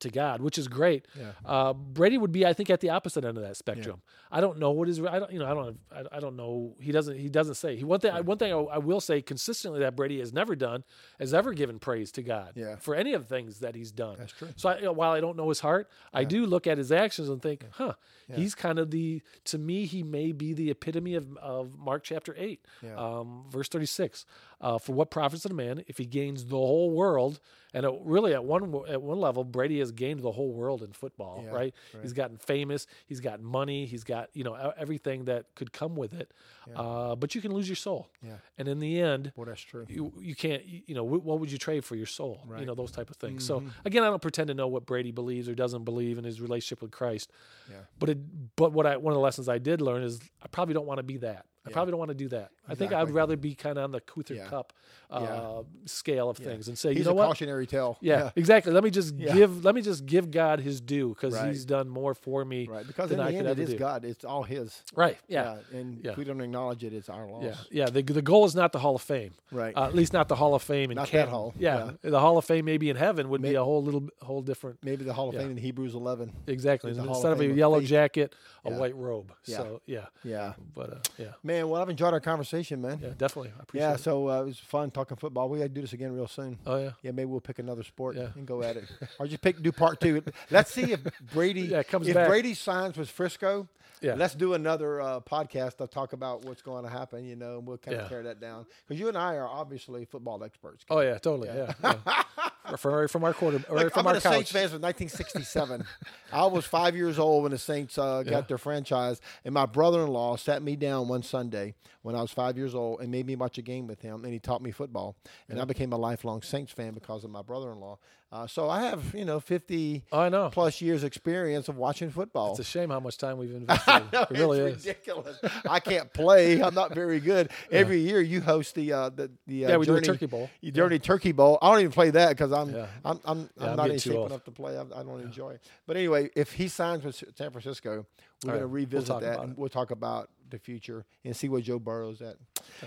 to God, which is great. Yeah. Uh, Brady would be, I think, at the opposite end of that spectrum. I don't know what his, I don't, you know, I don't, I, I don't know. He doesn't, he doesn't say. He one thing, one thing I, I will say consistently that Brady has never done has ever given praise to God Yeah. for any of the things that he's done. That's true. So I, you know, while I don't know his heart, I do look at his actions and think, huh, he's kind of the, to me, he may be the epitome of, of Mark chapter 8, Yeah. um, verse 36. Uh, for what profits a man if he gains the whole world? And it, really, at one at one level, Brady has gained the whole world in football, Yeah, right? He's gotten famous, he's got money, he's got you know everything that could come with it. Uh, but you can lose your soul, Yeah. and in the end, Boy, that's true. you you can't you know wh- what would you trade for your soul Right. you know those type of things so Mm-hmm. again i don't pretend to know what brady believes or doesn't believe in his relationship with christ Yeah. but it but what i one of the lessons i did learn is i probably don't want to be that i probably don't want to do that i think i'd rather be kind of on the Cooper Yeah. Kupp uh, Yeah. scale of things and say He's you know a what cautionary tale. yeah, exactly. Let me just give let me just give God his due because Right. he's done more for me Right. Because than in the I end, it is do. God. It's all His. Right. Yeah. And if we don't acknowledge it, it's our loss. Yeah, yeah. The, the goal is not the Hall of Fame, Right. Uh, at least not the Hall of Fame in Not that hall, Yeah, the Hall of Fame maybe in heaven would be a whole little whole different. Maybe the Hall of. Fame in Hebrews 11. Exactly. Of Instead of a yellow faith. jacket, a white robe. Yeah. So yeah, Yeah. but uh, yeah, Man, well, I've enjoyed our conversation, man. yeah, definitely. I appreciate Yeah, it. so uh, it was fun talking football. We got to do this again real soon. Oh yeah. Yeah, maybe we'll pick another sport Yeah. and go at it, or just pick do part two. <laughs> Let's see if Brady Yeah, comes if back. Brady signs with Frisco. Yeah. Let's do another uh, podcast to talk about what's going to happen. You know, and we'll kind of Yeah. tear that down because you and I are obviously football experts. Oh yeah, totally. Yeah. yeah. <laughs> Or from from our quarter or Look, from I'm our a Saints couch. fan since 1967. I was five years old when the Saints uh, got Yeah. their franchise, and my brother-in-law sat me down one Sunday when I was five. years old and made me watch a game with him, and he taught me football, and yeah. I became a lifelong Saints fan because of my brother-in-law. Uh, so I have you know fifty I know. plus years experience of watching football. It's a shame how much time we've <laughs> invested. know, it really is ridiculous. I can't play. I'm not very good. <laughs> Yeah. Every year you host the uh, the the uh, yeah we Journey, do a turkey bowl. You Journey yeah. Turkey Bowl. I don't even play that because I'm, yeah. I'm I'm I'm, I'm not even shape enough to play. I, I don't enjoy it. But anyway, if he signs with San Francisco, we're going to revisit we'll that and we'll talk about the future and see where Joe Burrow's at.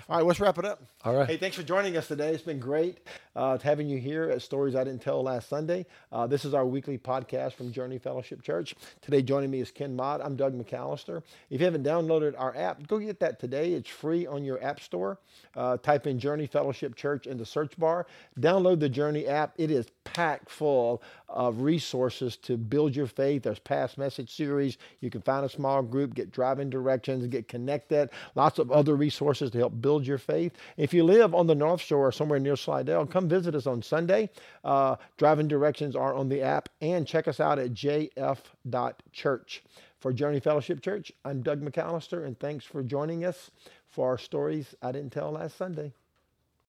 All right, let's wrap it up. All right. Hey, thanks for joining us today. It's been great uh, having you here at Stories I Didn't Tell Last Sunday. Uh, this is our weekly podcast from Journey Fellowship Church. Today, joining me is Ken Mott. I'm Doug McAllister. If you haven't downloaded our app, go get that today. It's free on your app store. Uh, type in Journey Fellowship Church in the search bar. Download the Journey app. It is packed full of resources to build your faith. There's past message series. You can find a small group, get driving directions, get connected. Lots of other resources to help build your faith. If you live on the North Shore or somewhere near Slidell, come visit us on Sunday. Uh, driving directions are on the app and check us out at jf.church. For Journey Fellowship Church, I'm Doug McAllister, and thanks for joining us for our stories I didn't tell last Sunday.